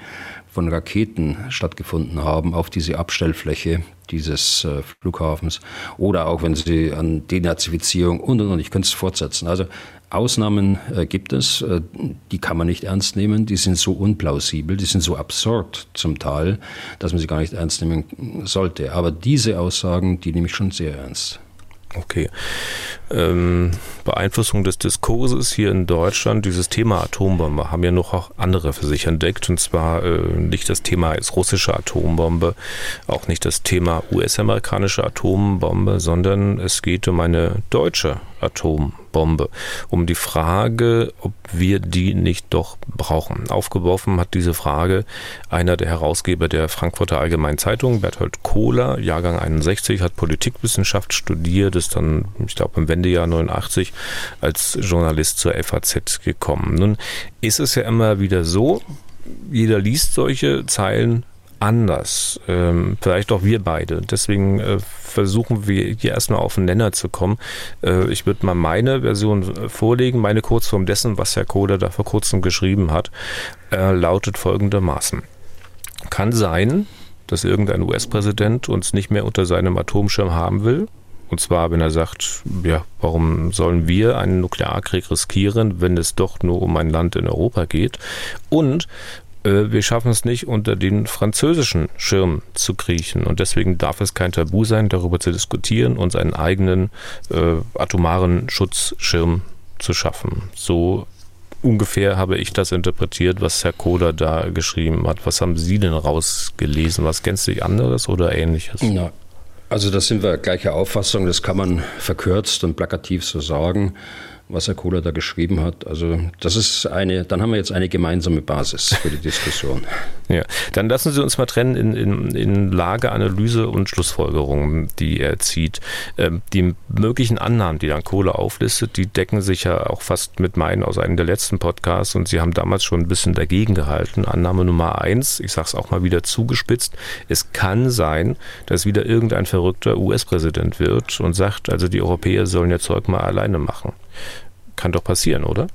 S3: von Raketen stattgefunden haben auf diese Abstellfläche dieses äh, Flughafens oder auch wenn sie an Denazifizierung und und und ich könnte es fortsetzen. Also Ausnahmen äh, gibt es, äh, die kann man nicht ernst nehmen, die sind so unplausibel, die sind so absurd zum Teil, dass man sie gar nicht ernst nehmen sollte. Aber diese Aussagen, die nehme ich schon sehr ernst.
S2: Okay. Ähm, Beeinflussung des Diskurses hier in Deutschland, dieses Thema Atombombe, haben ja noch auch andere für sich entdeckt. Und zwar äh, nicht das Thema als russische Atombombe, auch nicht das Thema US-amerikanische Atombombe, sondern es geht um eine deutsche Atombombe. Um die Frage, ob wir die nicht doch brauchen. Aufgeworfen hat diese Frage einer der Herausgeber der Frankfurter Allgemeinen Zeitung, Berthold Kohler, Jahrgang 61, hat Politikwissenschaft studiert, ist dann, ich glaube, im Wendejahr 89 als Journalist zur FAZ gekommen. Nun ist es ja immer wieder so, jeder liest solche Zeilen anders. Ähm, vielleicht auch wir beide. Deswegen äh, versuchen wir hier erstmal auf den Nenner zu kommen. Äh, ich würde mal meine Version vorlegen, meine Kurzform dessen, was Herr Kohler da vor kurzem geschrieben hat, äh, lautet folgendermaßen. Kann sein, dass irgendein US-Präsident uns nicht mehr unter seinem Atomschirm haben will. Und zwar, wenn er sagt, ja, warum sollen wir einen Nuklearkrieg riskieren, wenn es doch nur um ein Land in Europa geht? Und äh, wir schaffen es nicht, unter den französischen Schirm zu kriechen. Und deswegen darf es kein Tabu sein, darüber zu diskutieren und seinen eigenen äh, atomaren Schutzschirm zu schaffen. So ungefähr habe ich das interpretiert, was Herr Kohler da geschrieben hat. Was haben Sie denn rausgelesen? Was gänzlich anderes oder ähnliches?
S3: Na, also da sind wir gleicher Auffassung. Das kann man verkürzt und plakativ so sagen was Herr Kohler da geschrieben hat. Also das ist eine, dann haben wir jetzt eine gemeinsame Basis für die Diskussion. [laughs]
S2: Ja, dann lassen Sie uns mal trennen in, in, in Lageanalyse und Schlussfolgerungen, die er zieht. Ähm, die möglichen Annahmen, die dann Kohler auflistet, die decken sich ja auch fast mit meinen aus einem der letzten Podcasts und Sie haben damals schon ein bisschen dagegen gehalten. Annahme Nummer eins, ich sage es auch mal wieder zugespitzt, es kann sein, dass wieder irgendein verrückter US-Präsident wird und sagt, also die Europäer sollen ihr Zeug mal alleine machen. Kann doch passieren, oder?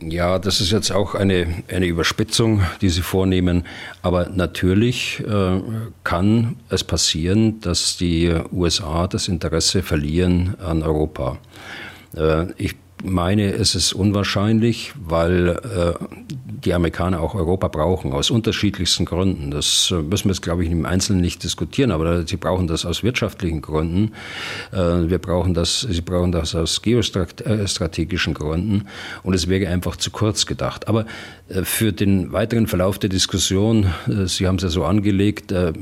S3: Ja, das ist jetzt auch eine, eine Überspitzung, die Sie vornehmen. Aber natürlich äh, kann es passieren, dass die USA das Interesse verlieren an Europa. Äh, ich meine, es ist unwahrscheinlich, weil äh, die Amerikaner auch Europa brauchen, aus unterschiedlichsten Gründen. Das äh, müssen wir jetzt, glaube ich, im Einzelnen nicht diskutieren, aber sie brauchen das aus wirtschaftlichen Gründen. Äh, wir brauchen das, sie brauchen das aus geostrategischen Gründen. Und es wäre einfach zu kurz gedacht. Aber äh, für den weiteren Verlauf der Diskussion, äh, Sie haben es ja so angelegt, äh,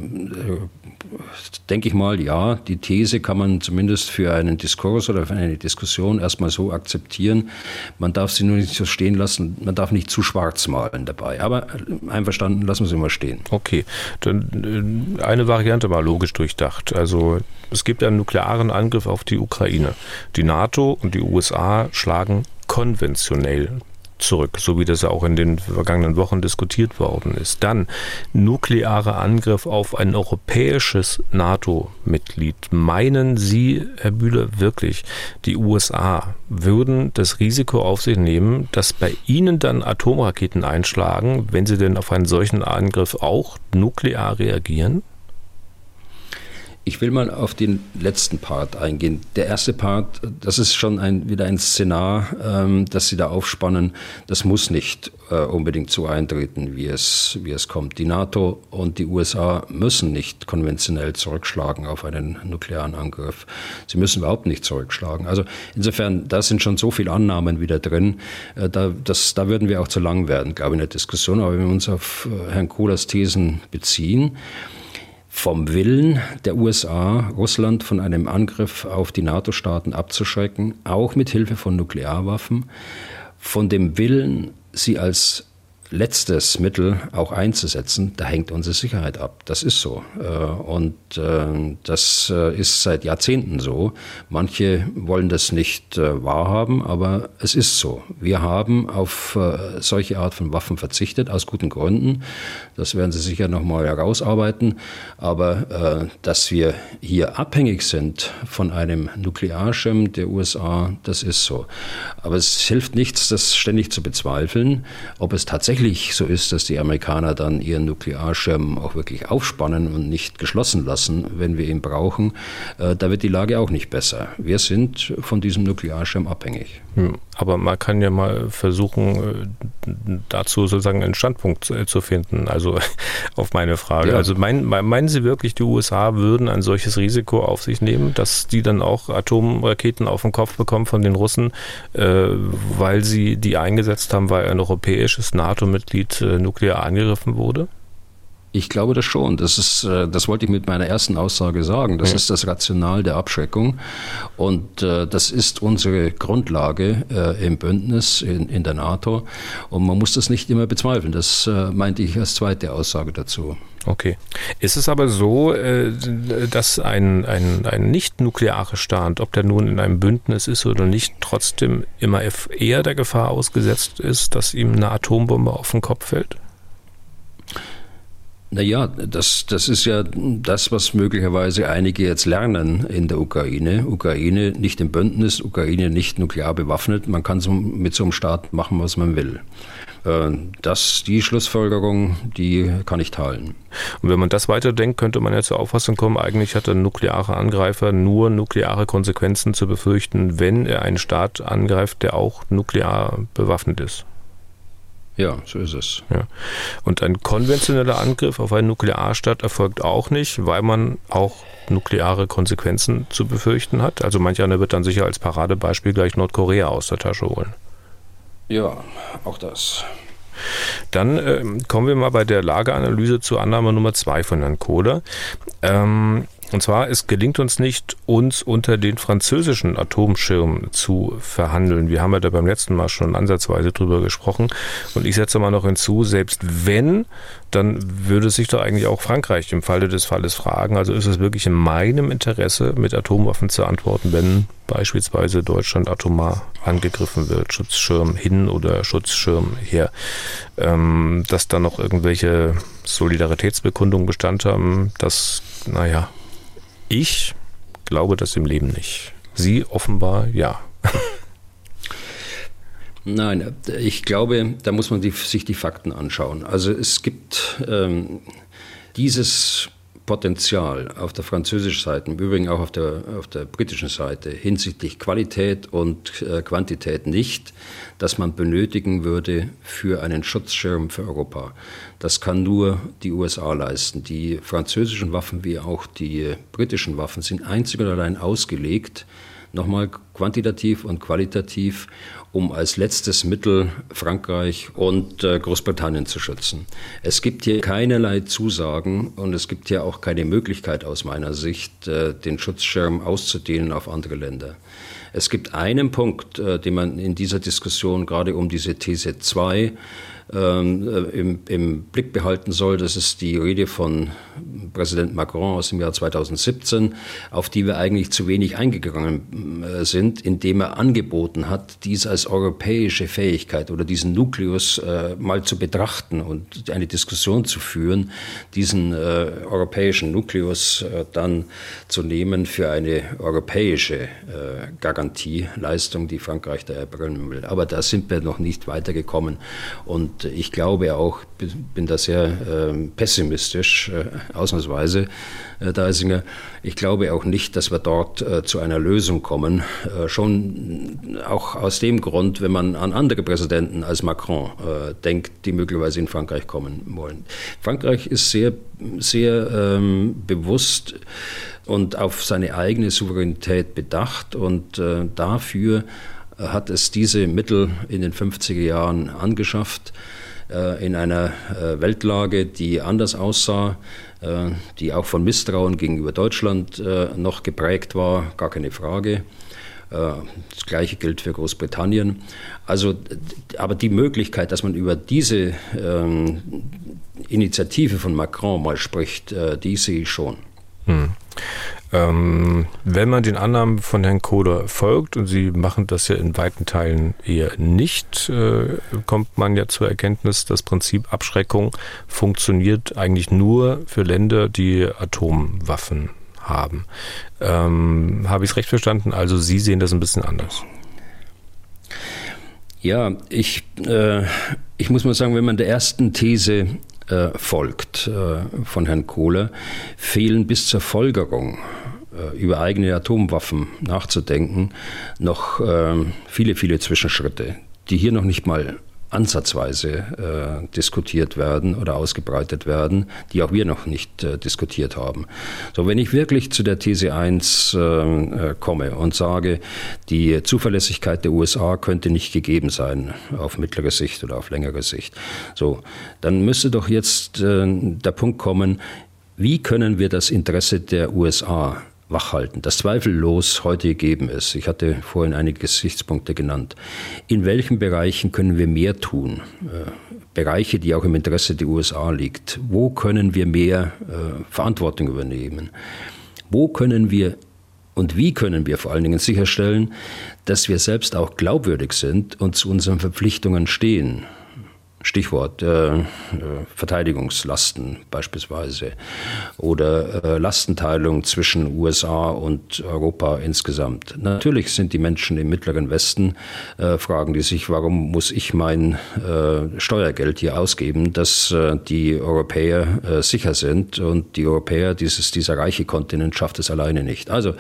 S3: denke ich mal, ja, die These kann man zumindest für einen Diskurs oder für eine Diskussion erstmal so akzeptieren. Man darf sie nur nicht so stehen lassen, man darf nicht zu schwarz malen dabei. Aber einverstanden, lassen wir sie mal stehen.
S2: Okay, dann äh, eine Variante mal logisch durchdacht. Also es gibt einen nuklearen Angriff auf die Ukraine. Die NATO und die USA schlagen konventionell zurück, so wie das auch in den vergangenen Wochen diskutiert worden ist. Dann nuklearer Angriff auf ein europäisches NATO-Mitglied. Meinen Sie, Herr Bühler, wirklich, die USA würden das Risiko auf sich nehmen, dass bei Ihnen dann Atomraketen einschlagen, wenn sie denn auf einen solchen Angriff auch nuklear reagieren?
S3: Ich will mal auf den letzten Part eingehen. Der erste Part, das ist schon ein, wieder ein Szenar, ähm, das Sie da aufspannen. Das muss nicht äh, unbedingt so eintreten, wie es, wie es kommt. Die NATO und die USA müssen nicht konventionell zurückschlagen auf einen nuklearen Angriff. Sie müssen überhaupt nicht zurückschlagen. Also insofern, da sind schon so viele Annahmen wieder drin. Äh, da, das, da würden wir auch zu lang werden, glaube ich, in der Diskussion. Aber wenn wir uns auf äh, Herrn Kohlers Thesen beziehen, vom Willen der USA, Russland von einem Angriff auf die NATO-Staaten abzuschrecken, auch mit Hilfe von Nuklearwaffen, von dem Willen, sie als letztes Mittel auch einzusetzen, da hängt unsere Sicherheit ab. Das ist so. Äh, und äh, das äh, ist seit Jahrzehnten so. Manche wollen das nicht wahrhaben, aber es ist so. Wir haben auf solche Art von Waffen verzichtet, aus guten Gründen. Das werden Sie sicher nochmal herausarbeiten. Aber dass wir hier abhängig sind von einem Nuklearschirm der USA, das ist so. Aber es hilft nichts, das ständig zu bezweifeln, ob es tatsächlich tatsächlich so ist, dass die Amerikaner dann ihren Nuklearschirm auch wirklich aufspannen und nicht geschlossen lassen, wenn wir ihn brauchen, äh, da wird die Lage auch nicht besser. Wir sind von diesem Nuklearschirm abhängig.
S2: Aber man kann ja mal versuchen, äh, dazu sozusagen einen Standpunkt äh, zu finden. Also [laughs] auf meine Frage. Ja. Also mein, meinen Sie wirklich, die USA würden ein solches Risiko auf sich nehmen, dass die dann auch Atomraketen auf den Kopf bekommen von den Russen, weil sie die eingesetzt haben, weil ein europäisches NATO NATO-Mitglied äh, nuklear angegriffen wurde?
S3: Ich glaube das schon. Das ist, äh, das wollte ich mit meiner ersten Aussage sagen. Das ja. ist das Rational der Abschreckung. Und äh, das ist unsere Grundlage äh, im Bündnis, in, in der NATO. Und man muss das nicht immer bezweifeln. Das äh, meinte ich als zweite Aussage dazu.
S2: Okay. Ist es aber so, dass ein, ein, ein nicht-nuklearer Staat, ob der nun in einem Bündnis ist oder nicht, trotzdem immer eher der Gefahr ausgesetzt ist, dass ihm eine Atombombe auf den Kopf fällt?
S3: Naja, das, das ist ja das, was möglicherweise einige jetzt lernen in der Ukraine. Ukraine nicht im Bündnis, Ukraine nicht nuklear bewaffnet. Man kann so mit so einem Staat machen, was man will. Äh, das, die Schlussfolgerung, die kann ich teilen.
S2: Und wenn man das weiterdenkt, könnte man ja zur Auffassung kommen, eigentlich hat ein nuklearer Angreifer nur nukleare Konsequenzen zu befürchten, wenn er einen Staat angreift, der auch nuklear bewaffnet ist.
S3: Ja, so ist es.
S2: Ja. Und ein konventioneller Angriff auf einen Nuklearstaat erfolgt auch nicht, weil man auch nukleare Konsequenzen zu befürchten hat. Also manch einer wird dann sicher als Paradebeispiel gleich Nordkorea aus der Tasche holen.
S3: Ja, auch das.
S2: Dann äh, kommen wir mal bei der Lageanalyse zur Annahme Nummer zwei von Herrn Kohler. Ähm, und zwar, es gelingt uns nicht, uns unter den französischen Atomschirm zu verhandeln. Wir haben ja da beim letzten Mal schon ansatzweise drüber gesprochen. Und ich setze mal noch hinzu, selbst wenn, dann würde sich doch eigentlich auch Frankreich im Falle des Falles fragen. Also ist es wirklich in meinem Interesse, mit Atomwaffen zu antworten, wenn beispielsweise Deutschland atomar angegriffen wird, Schutzschirm hin oder Schutzschirm her, ähm, dass da noch irgendwelche Solidaritätsbekundungen Bestand haben, das, naja, ich glaube das im Leben nicht. Sie offenbar ja. [laughs]
S3: Nein, ich glaube, da muss man die, sich die Fakten anschauen. Also es gibt ähm, dieses Potenzial auf der französischen Seite, im Übrigen auch auf der, auf der britischen Seite, hinsichtlich Qualität und äh, Quantität nicht, dass man benötigen würde für einen Schutzschirm für Europa. Das kann nur die USA leisten. Die französischen Waffen wie auch die britischen Waffen sind einzig und allein ausgelegt, nochmal quantitativ und qualitativ, um als letztes Mittel Frankreich und äh, Großbritannien zu schützen. Es gibt hier keinerlei Zusagen und es gibt hier auch keine Möglichkeit aus meiner Sicht, äh, den Schutzschirm auszudehnen auf andere Länder. Es gibt einen Punkt, äh, den man in dieser Diskussion gerade um diese These 2 ähm, äh, im, im, Blick behalten soll. Das ist die Rede von Präsident Macron aus dem Jahr 2017, auf die wir eigentlich zu wenig eingegangen äh, sind, indem er angeboten hat, dies als europäische Fähigkeit oder diesen Nukleus äh, mal zu betrachten und eine Diskussion zu führen, diesen äh, europäischen Nukleus äh, dann zu nehmen für eine europäische äh, Garantieleistung, die Frankreich da erbringen will. Aber da sind wir noch nicht weitergekommen und ich glaube auch, bin da sehr äh, pessimistisch, äh, ausnahmsweise Herr Deisinger. Ich glaube auch nicht, dass wir dort äh, zu einer Lösung kommen. Äh, schon auch aus dem Grund, wenn man an andere Präsidenten als Macron äh, denkt, die möglicherweise in Frankreich kommen wollen. Frankreich ist sehr, sehr ähm, bewusst und auf seine eigene Souveränität bedacht und äh, dafür hat es diese Mittel in den 50er Jahren angeschafft äh, in einer äh, Weltlage, die anders aussah, äh, die auch von Misstrauen gegenüber Deutschland noch geprägt war, gar keine Frage. Das Gleiche gilt für Großbritannien. Also, aber die Möglichkeit, dass man über diese ähm, Initiative von Macron mal spricht, die sehe ich schon. Hm.
S2: Ähm, wenn man den Annahmen von Herrn Kohler folgt, und Sie machen das ja in weiten Teilen eher nicht, äh, kommt man ja zur Erkenntnis, das Prinzip Abschreckung funktioniert eigentlich nur für Länder, die Atomwaffen haben. Ähm, Habe ich es recht verstanden? Also Sie sehen das ein bisschen anders.
S3: Ja, ich, äh, ich muss mal sagen, wenn man der ersten These äh, folgt äh, von Herrn Kohler, fehlen bis zur Folgerung äh, über eigene Atomwaffen nachzudenken, noch ähm, viele, viele Zwischenschritte, die hier noch nicht mal ansatzweise äh, diskutiert werden oder ausgebreitet werden, die auch wir noch nicht äh, diskutiert haben. So, wenn ich wirklich zu der These 1 äh, äh, komme und sage, die Zuverlässigkeit der USA könnte nicht gegeben sein auf mittlere Sicht oder auf längere Sicht, so, dann müsste doch jetzt äh, der Punkt kommen, wie können wir das Interesse der USA wachhalten, das zweifellos heute gegeben ist. Ich hatte vorhin einige Gesichtspunkte genannt. In welchen Bereichen können wir mehr tun? Äh, Bereiche, die auch im Interesse der USA liegt. Wo können wir mehr äh, Verantwortung übernehmen? Wo können wir und wie können wir vor allen Dingen sicherstellen, dass wir selbst auch glaubwürdig sind und zu unseren Verpflichtungen stehen? Stichwort äh, äh, Verteidigungslasten beispielsweise oder äh, Lastenteilung zwischen USA und Europa insgesamt. Natürlich sind die Menschen im Mittleren Westen, äh, fragen die sich, warum muss ich mein äh, Steuergeld hier ausgeben, dass äh, die Europäer sicher sind und die Europäer, dieses, dieser reiche Kontinent, schafft es alleine nicht. Also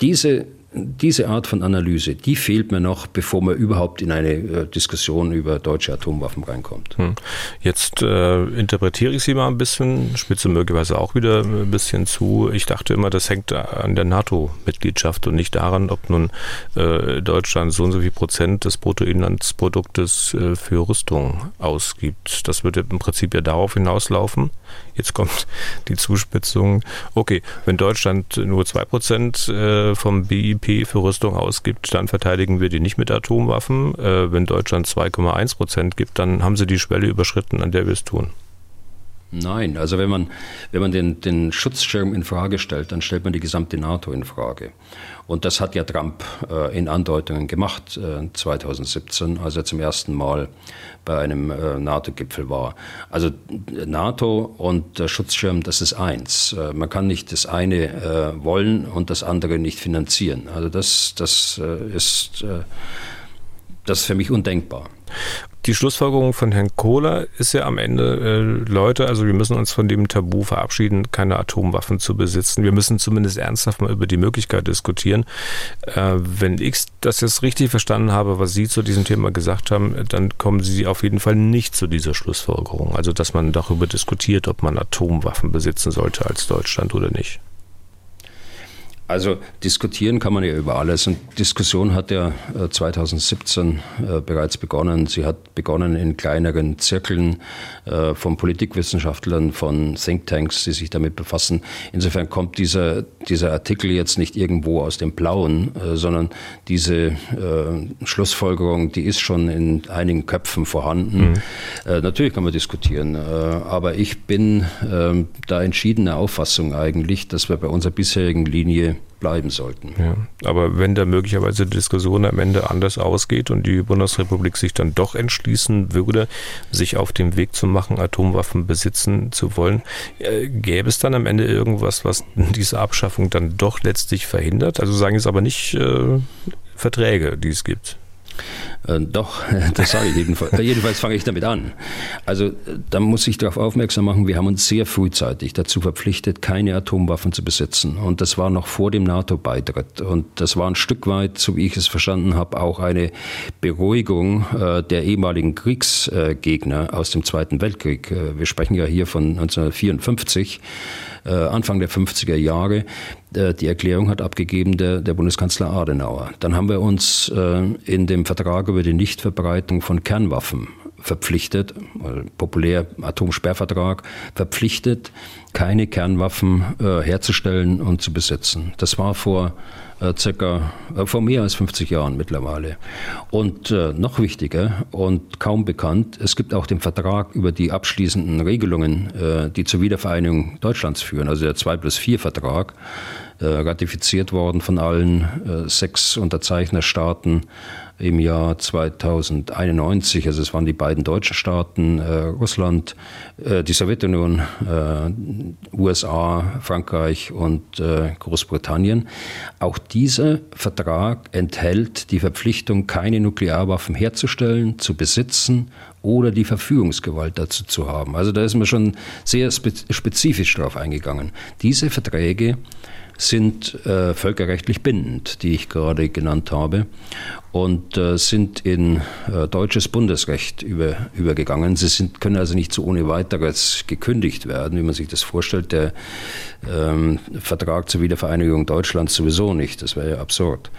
S3: diese diese Art von Analyse, die fehlt mir noch, bevor man überhaupt in eine äh, Diskussion über deutsche Atomwaffen reinkommt. Hm.
S2: Jetzt äh, interpretiere ich Sie mal ein bisschen, spitze möglicherweise auch wieder ein bisschen zu. Ich dachte immer, das hängt an der NATO-Mitgliedschaft und nicht daran, ob nun äh, Deutschland so und so viel Prozent des Bruttoinlandsproduktes äh, für Rüstung ausgibt. Das würde im Prinzip ja darauf hinauslaufen. Jetzt kommt die Zuspitzung. Okay, wenn Deutschland nur zwei Prozent äh, vom BIP für Rüstung ausgibt, dann verteidigen wir die nicht mit Atomwaffen. Äh, wenn Deutschland 2,1 Prozent gibt, dann haben sie die Schwelle überschritten, an der wir es tun.
S3: Nein, also wenn man, wenn man den, den Schutzschirm in Frage stellt, dann stellt man die gesamte NATO in Frage. Und das hat ja Trump äh, in Andeutungen gemacht äh, 2017, als er zum ersten Mal bei einem äh, NATO-Gipfel war. Also NATO und Schutzschirm, das ist eins. Äh, man kann nicht das eine äh, wollen und das andere nicht finanzieren. Also das, das äh, ist das ist für mich undenkbar.
S2: Die Schlussfolgerung von Herrn Kohler ist ja am Ende, äh, Leute, also wir müssen uns von dem Tabu verabschieden, keine Atomwaffen zu besitzen. Wir müssen zumindest ernsthaft mal über die Möglichkeit diskutieren. Äh, wenn ich das jetzt richtig verstanden habe, was Sie zu diesem Thema gesagt haben, dann kommen Sie auf jeden Fall nicht zu dieser Schlussfolgerung. Also, dass man darüber diskutiert, ob man Atomwaffen besitzen sollte als Deutschland oder nicht.
S3: Also diskutieren kann man ja über alles. Und Diskussion hat ja 2017 äh, äh, bereits begonnen. Sie hat begonnen in kleineren Zirkeln äh, von Politikwissenschaftlern, von Thinktanks, die sich damit befassen. Insofern kommt dieser, dieser Artikel jetzt nicht irgendwo aus dem Blauen, sondern diese Schlussfolgerung, die ist schon in einigen Köpfen vorhanden. Mhm. natürlich kann man diskutieren, aber ich bin ähm, da entschiedener Auffassung eigentlich, dass wir bei unserer bisherigen Linie bleiben sollten.
S2: Ja, aber wenn da möglicherweise die Diskussion am Ende anders ausgeht und die Bundesrepublik sich dann doch entschließen würde, sich auf den Weg zu machen, Atomwaffen besitzen zu wollen, äh, gäbe es dann am Ende irgendwas, was [laughs] diese Abschaffung dann doch letztlich verhindert? Also sagen es aber nicht äh, Verträge, die es gibt.
S3: Äh, doch, [laughs] das sage ich jedenfalls. jedenfalls fange ich damit an. Also da muss ich darauf aufmerksam machen, wir haben uns sehr frühzeitig dazu verpflichtet, keine Atomwaffen zu besitzen. Und das war noch vor dem NATO-Beitritt. Und das war ein Stück weit, so wie ich es verstanden habe, auch eine Beruhigung äh, der ehemaligen Kriegsgegner aus dem Zweiten Weltkrieg. Äh, wir sprechen ja hier von 1954. Äh, Anfang der 50er Jahre. Äh, die Erklärung hat abgegeben der, der Bundeskanzler Adenauer. Dann haben wir uns äh, in dem Vertrag über die Nichtverbreitung von Kernwaffen verpflichtet, populär Atomsperrvertrag, verpflichtet, keine Kernwaffen herzustellen und zu besitzen. Das war vor äh, circa äh, vor mehr als 50 Jahren mittlerweile. Und äh, noch wichtiger und kaum bekannt, es gibt auch den Vertrag über die abschließenden Regelungen, äh, die zur Wiedervereinigung Deutschlands führen, also der 2 plus 4 Vertrag, äh, ratifiziert worden von allen äh, sechs Unterzeichnerstaaten im Jahr 2091. Also es waren die beiden deutschen Staaten, äh, Russland, äh, die Sowjetunion, äh, USA, Frankreich und äh, Großbritannien. Auch dieser Vertrag enthält die Verpflichtung, keine Nuklearwaffen herzustellen, zu besitzen oder die Verfügungsgewalt dazu zu haben. Also da ist man schon sehr spezifisch darauf eingegangen. Diese Verträge sind äh, völkerrechtlich bindend, die ich gerade genannt habe, und äh, sind in äh, deutsches Bundesrecht über, übergegangen. Sie sind, können also nicht so ohne weiteres gekündigt werden, wie man sich das vorstellt. Der ähm, Vertrag zur Wiedervereinigung Deutschlands sowieso nicht. Das wäre ja absurd.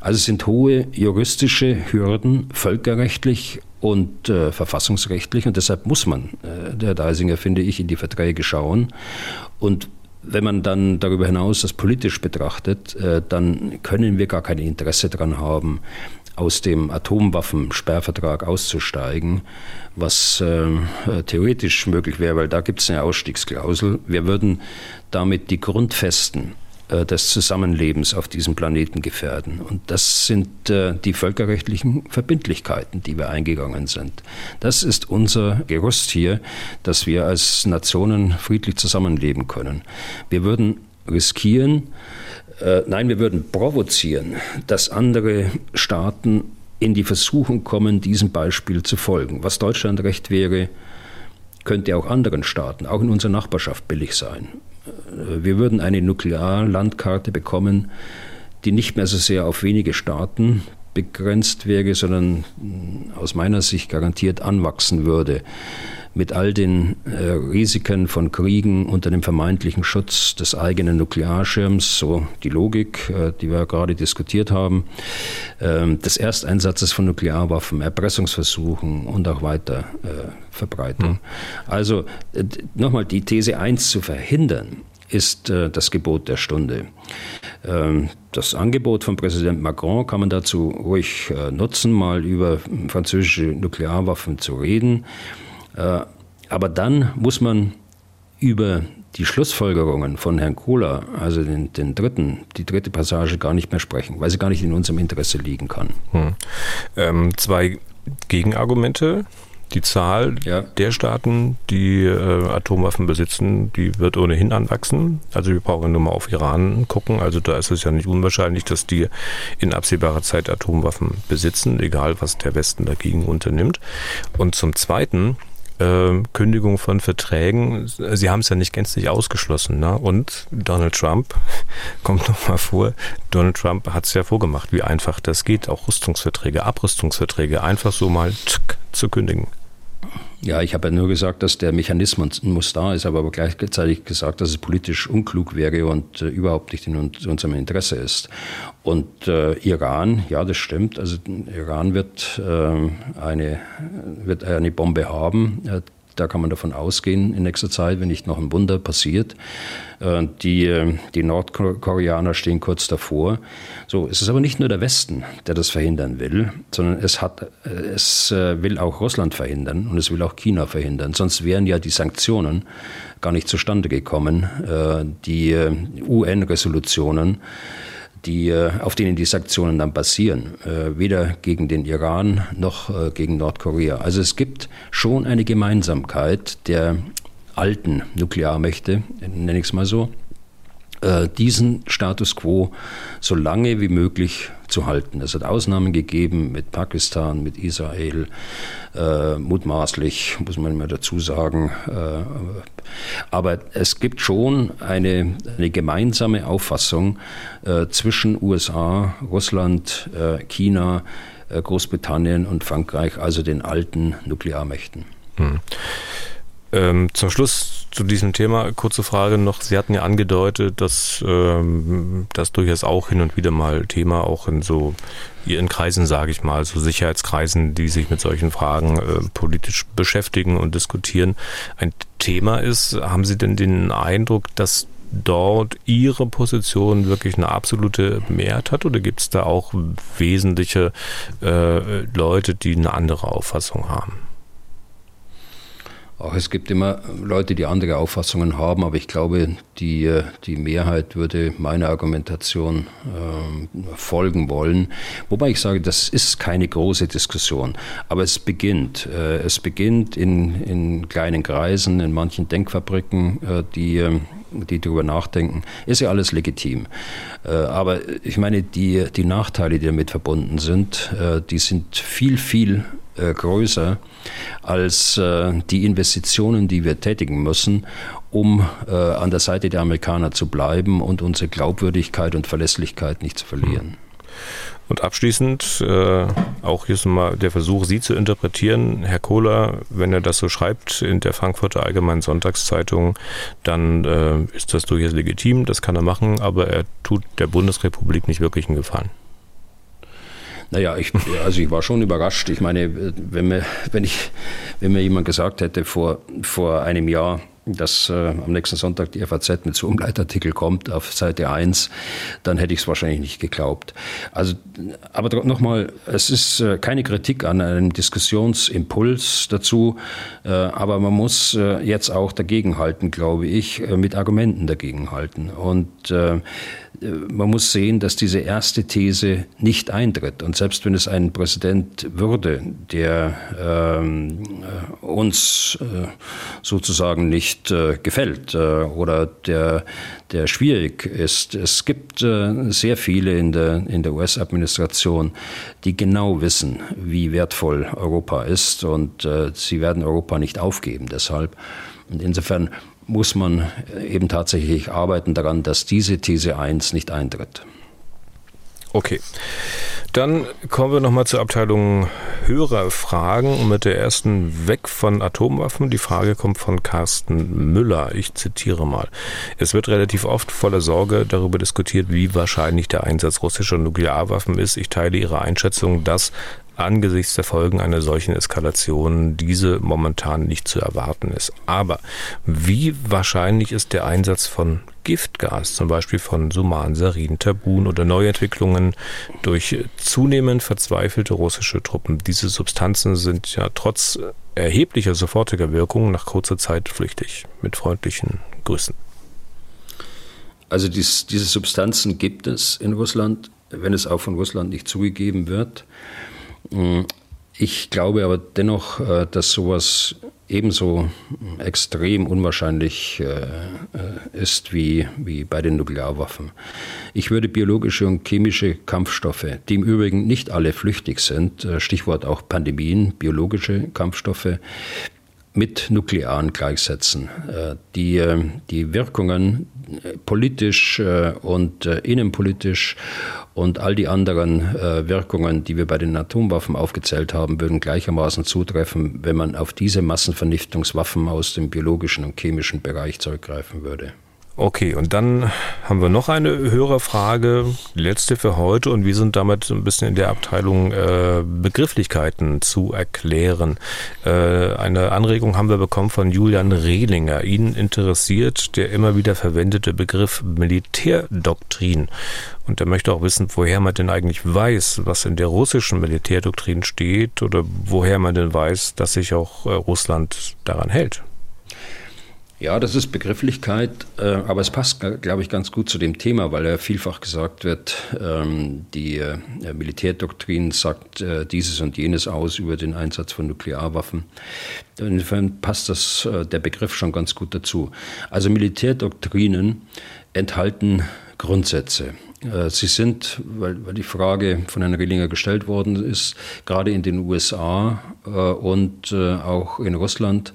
S3: Also es sind hohe juristische Hürden, völkerrechtlich und äh, verfassungsrechtlich. Und deshalb muss man, äh, der Deisinger, finde ich, in die Verträge schauen. Und wenn man dann darüber hinaus das politisch betrachtet, äh, dann können wir gar kein Interesse daran haben, aus dem Atomwaffensperrvertrag auszusteigen, was äh, theoretisch möglich wäre, weil da gibt es eine Ausstiegsklausel. Wir würden damit die Grundfesten des Zusammenlebens auf diesem Planeten gefährden. Und das sind äh, die völkerrechtlichen Verbindlichkeiten, die wir eingegangen sind. Das ist unser Gerüst hier, dass wir als Nationen friedlich zusammenleben können. Wir würden riskieren, äh, nein, wir würden provozieren, dass andere Staaten in die Versuchung kommen, diesem Beispiel zu folgen. Was Deutschland recht wäre, könnte auch anderen Staaten, auch in unserer Nachbarschaft billig sein. Wir würden eine Nuklearlandkarte bekommen, die nicht mehr so sehr auf wenige Staaten begrenzt wäre, sondern aus meiner Sicht garantiert anwachsen würde mit all den äh, Risiken von Kriegen unter dem vermeintlichen Schutz des eigenen Nuklearschirms, so die Logik, äh, die wir gerade diskutiert haben, äh, des Ersteinsatzes von Nuklearwaffen, Erpressungsversuchen und auch weiter äh, Verbreitung. Hm. Also äh, nochmal die These 1 zu verhindern, ist äh, das Gebot der Stunde. Ähm, das Angebot von Präsident Macron kann man dazu ruhig nutzen, mal über französische Nuklearwaffen zu reden. Äh, aber dann muss man über die Schlussfolgerungen von Herrn Kohler, also den, den, dritten, die dritte Passage gar nicht mehr sprechen, weil sie gar nicht in unserem Interesse liegen kann. Hm.
S2: Ähm, zwei Gegenargumente. Die Zahl ja. der Staaten, die äh, Atomwaffen besitzen, die wird ohnehin anwachsen. Also wir brauchen nur mal auf Iran gucken. Also da ist es ja nicht unwahrscheinlich, dass die in absehbarer Zeit Atomwaffen besitzen, egal was der Westen dagegen unternimmt. Und zum Zweiten, äh, Kündigung von Verträgen, sie haben es ja nicht gänzlich ausgeschlossen. Ne? Und Donald Trump, [laughs] kommt nochmal vor, Donald Trump hat es ja vorgemacht, wie einfach das geht, auch Rüstungsverträge, Abrüstungsverträge einfach so mal tsk, zu kündigen.
S3: Ja, ich habe ja nur gesagt, dass der Mechanismus da ist, aber, aber gleichzeitig gesagt, dass es politisch unklug wäre und äh, überhaupt nicht in unserem Interesse ist. Und äh, Iran, ja, das stimmt. Also Iran wird, äh, eine, wird eine Bombe haben. Da kann man davon ausgehen in nächster Zeit, wenn nicht noch ein Wunder passiert. Äh, die, äh, die Nordkoreaner stehen kurz davor. So, es ist aber nicht nur der Westen, der das verhindern will, sondern es, hat, äh, es will auch Russland verhindern und es will auch China verhindern. Sonst wären ja die Sanktionen gar nicht zustande gekommen. Die UN-Resolutionen die, äh, auf denen die Sanktionen dann basieren, äh, weder gegen den Iran noch äh, gegen Nordkorea. Also es gibt schon eine Gemeinsamkeit der alten Nuklearmächte, nenne ich es mal so, diesen Status quo so lange wie möglich zu halten. Es hat Ausnahmen gegeben mit Pakistan, mit Israel, äh, mutmaßlich, muss man immer dazu sagen. Äh, aber es gibt schon eine, eine gemeinsame Auffassung äh, zwischen USA, Russland, äh, China, äh, Großbritannien und Frankreich, also den alten Nuklearmächten. Hm.
S2: Ähm, zum Schluss zu diesem Thema kurze Frage noch. Sie hatten ja angedeutet, dass ähm, das durchaus auch hin und wieder mal Thema auch in so in Kreisen, sage ich mal, so Sicherheitskreisen, die sich mit solchen Fragen äh, politisch beschäftigen und diskutieren, ein Thema ist. Haben Sie denn den Eindruck, dass dort Ihre Position wirklich eine absolute Mehrheit hat oder gibt es da auch wesentliche äh, Leute, die eine andere Auffassung haben?
S3: Auch es gibt immer Leute, die andere Auffassungen haben, aber ich glaube, die, die Mehrheit würde meiner Argumentation äh, folgen wollen. Wobei ich sage, das ist keine große Diskussion, aber es beginnt. Äh, es beginnt in, in kleinen Kreisen, in manchen Denkfabriken, äh, die, ähm, die darüber nachdenken. Ist ja alles legitim. Äh, aber ich meine, die, die Nachteile, die damit verbunden sind, äh, die sind viel, viel äh, größer als die Investitionen, die wir tätigen müssen, um an der Seite der Amerikaner zu bleiben und unsere Glaubwürdigkeit und Verlässlichkeit nicht zu verlieren.
S2: Und abschließend äh, auch hier ist mal der Versuch, Sie zu interpretieren. Herr Kohler, wenn er das so schreibt in der Frankfurter Allgemeinen Sonntagszeitung, dann äh, ist das durchaus legitim, das kann er machen, aber er tut der Bundesrepublik nicht wirklich einen Gefallen.
S3: Naja, ich, also ich war schon überrascht. Ich meine, wenn mir, wenn ich, wenn mir jemand gesagt hätte vor, vor einem Jahr, dass äh, am nächsten Sonntag die FAZ mit so einem Leitartikel kommt auf Seite 1, dann hätte ich es wahrscheinlich nicht geglaubt. Also, aber nochmal, es ist äh, keine Kritik an einem Diskussionsimpuls dazu, äh, aber man muss äh, jetzt auch dagegenhalten, glaube ich, äh, mit Argumenten dagegenhalten. Und äh, man muss sehen, dass diese erste These nicht eintritt. Und selbst wenn es einen Präsident würde, der ähm, uns äh, sozusagen nicht äh, gefällt äh, oder der, der schwierig ist, es gibt äh, sehr viele in der, in der US-Administration, die genau wissen, wie wertvoll Europa ist und äh, sie werden Europa nicht aufgeben deshalb. Und insofern muss man eben tatsächlich arbeiten daran, dass diese These 1 nicht eintritt.
S2: Okay. Dann kommen wir nochmal zur Abteilung Hörerfragen und mit der ersten weg von Atomwaffen. Die Frage kommt von Carsten Müller. Ich zitiere mal. Es wird relativ oft voller Sorge darüber diskutiert, wie wahrscheinlich der Einsatz russischer Nuklearwaffen ist. Ich teile Ihre Einschätzung, dass angesichts der Folgen einer solchen Eskalation diese momentan nicht zu erwarten ist. Aber wie wahrscheinlich ist der Einsatz von Giftgas, zum Beispiel von Suman, Sarin, Tabun oder Neuentwicklungen durch zunehmend verzweifelte russische Truppen? Diese Substanzen sind ja trotz erheblicher sofortiger Wirkung nach kurzer Zeit flüchtig. Mit freundlichen Grüßen.
S3: Also dies, diese Substanzen gibt es in Russland, wenn es auch von Russland nicht zugegeben wird. Ich glaube aber dennoch, äh, dass sowas ebenso extrem unwahrscheinlich äh, äh, ist wie, wie bei den Nuklearwaffen. Ich würde biologische und chemische Kampfstoffe, die im Übrigen nicht alle flüchtig sind, Stichwort auch Pandemien, biologische Kampfstoffe, mit Nuklearen gleichsetzen. Die, die Wirkungen politisch und innenpolitisch und all die anderen äh, Wirkungen, die wir bei den Atomwaffen aufgezählt haben, würden gleichermaßen zutreffen, wenn man auf diese Massenvernichtungswaffen aus dem biologischen und chemischen Bereich zurückgreifen würde.
S2: Okay, und dann haben wir noch eine Hörerfrage, letzte für heute, und wir sind damit ein bisschen in der Abteilung äh, Begrifflichkeiten zu erklären. Äh, eine Anregung haben wir bekommen von Julian Rehlinger. Ihn interessiert der immer wieder verwendete Begriff Militärdoktrin. Und er möchte auch wissen, woher man denn eigentlich weiß, was in der russischen Militärdoktrin steht oder woher man denn weiß, dass sich auch äh, Russland daran hält.
S3: Ja, das ist Begrifflichkeit, äh, aber es passt, glaube ich, ganz gut zu dem Thema, weil ja vielfach gesagt wird, ähm, die äh, Militärdoktrin sagt äh, dieses und jenes aus über den Einsatz von Nuklearwaffen. Insofern passt das, der Begriff schon ganz gut dazu. Also Militärdoktrinen enthalten Grundsätze. Äh, sie sind, weil, weil die Frage von Herrn Rillinger gestellt worden ist, gerade in den USA äh, und äh, auch in Russland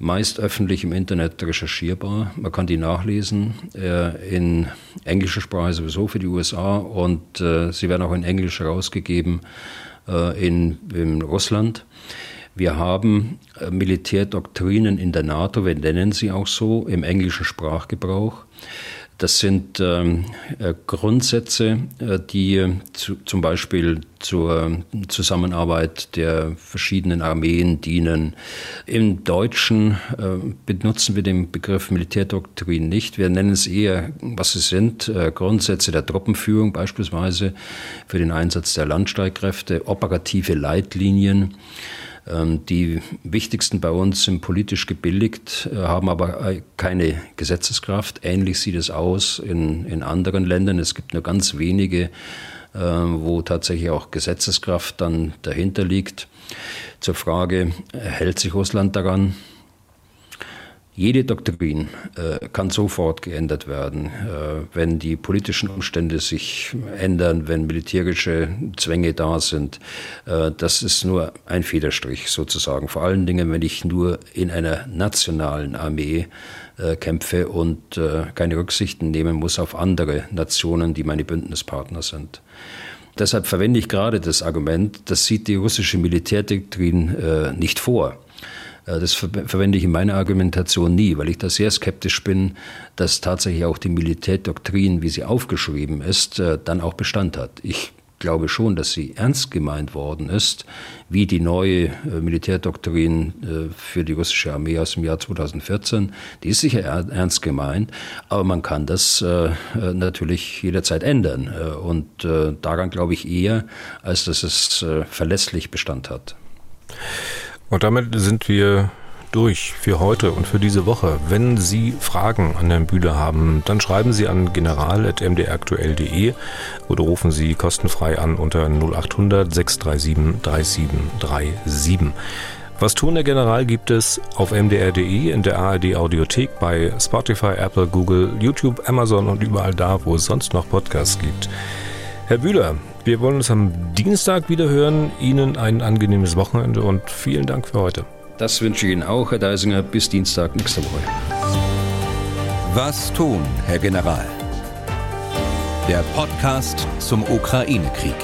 S3: meist öffentlich im Internet recherchierbar. Man kann die nachlesen, in englischer Sprache sowieso für die USA und sie werden auch in Englisch herausgegeben in, in Russland. Wir haben Militärdoktrinen in der NATO, wir nennen sie auch so, im englischen Sprachgebrauch. Das sind ähm, äh, Grundsätze, äh, die zu, zum Beispiel zur Zusammenarbeit der verschiedenen Armeen dienen. Im Deutschen äh, benutzen wir den Begriff Militärdoktrin nicht. Wir nennen es eher, was es sind, äh, Grundsätze der Truppenführung beispielsweise für den Einsatz der Landstreitkräfte, operative Leitlinien. Ähm, die wichtigsten bei uns sind politisch gebilligt, äh, haben aber äh, keine Gesetzeskraft. Ähnlich sieht es aus in, in anderen Ländern. Es gibt nur ganz wenige, äh, wo tatsächlich auch Gesetzeskraft dann dahinter liegt. Zur Frage, hält sich Russland daran? Jede Doktrin äh, kann sofort geändert werden, äh, wenn die politischen Umstände sich ändern, wenn militärische Zwänge da sind. Äh, das ist nur ein Federstrich sozusagen. Vor allen Dingen, wenn ich nur in einer nationalen Armee äh, kämpfe und äh, keine Rücksichten nehmen muss auf andere Nationen, die meine Bündnispartner sind. Deshalb verwende ich gerade das Argument, das sieht die russische Militärdoktrin äh, nicht vor. Äh, das verwende ich in meiner Argumentation nie, weil ich da sehr skeptisch bin, dass tatsächlich auch die Militärdoktrin, wie sie aufgeschrieben ist, äh, dann auch Bestand hat. Ich glaube schon, dass sie ernst gemeint worden ist, wie die neue äh, Militärdoktrin für die russische Armee aus dem Jahr 2014. Die ist sicher ernst gemeint, aber man kann das natürlich jederzeit ändern. Und daran glaube ich eher, als dass es verlässlich Bestand hat.
S2: Und damit sind wir durch für heute und für diese Woche. Wenn Sie Fragen an Herrn Bühler haben, dann schreiben Sie an general.mdraktuell.de oder rufen Sie kostenfrei an unter 0800 637 3737. Was tun der General gibt es auf mdr.de, in der ARD Audiothek, bei Spotify, Apple, Google, YouTube, Amazon und überall da, wo es sonst noch Podcasts gibt. Herr Bühler, wir wollen uns am Dienstag wieder hören. Ihnen ein angenehmes Wochenende und vielen Dank für heute.
S3: Das wünsche ich Ihnen auch, Herr Deisinger. Bis Dienstag nächste Woche.
S1: Was tun, Herr General? Der Podcast zum Ukraine-Krieg.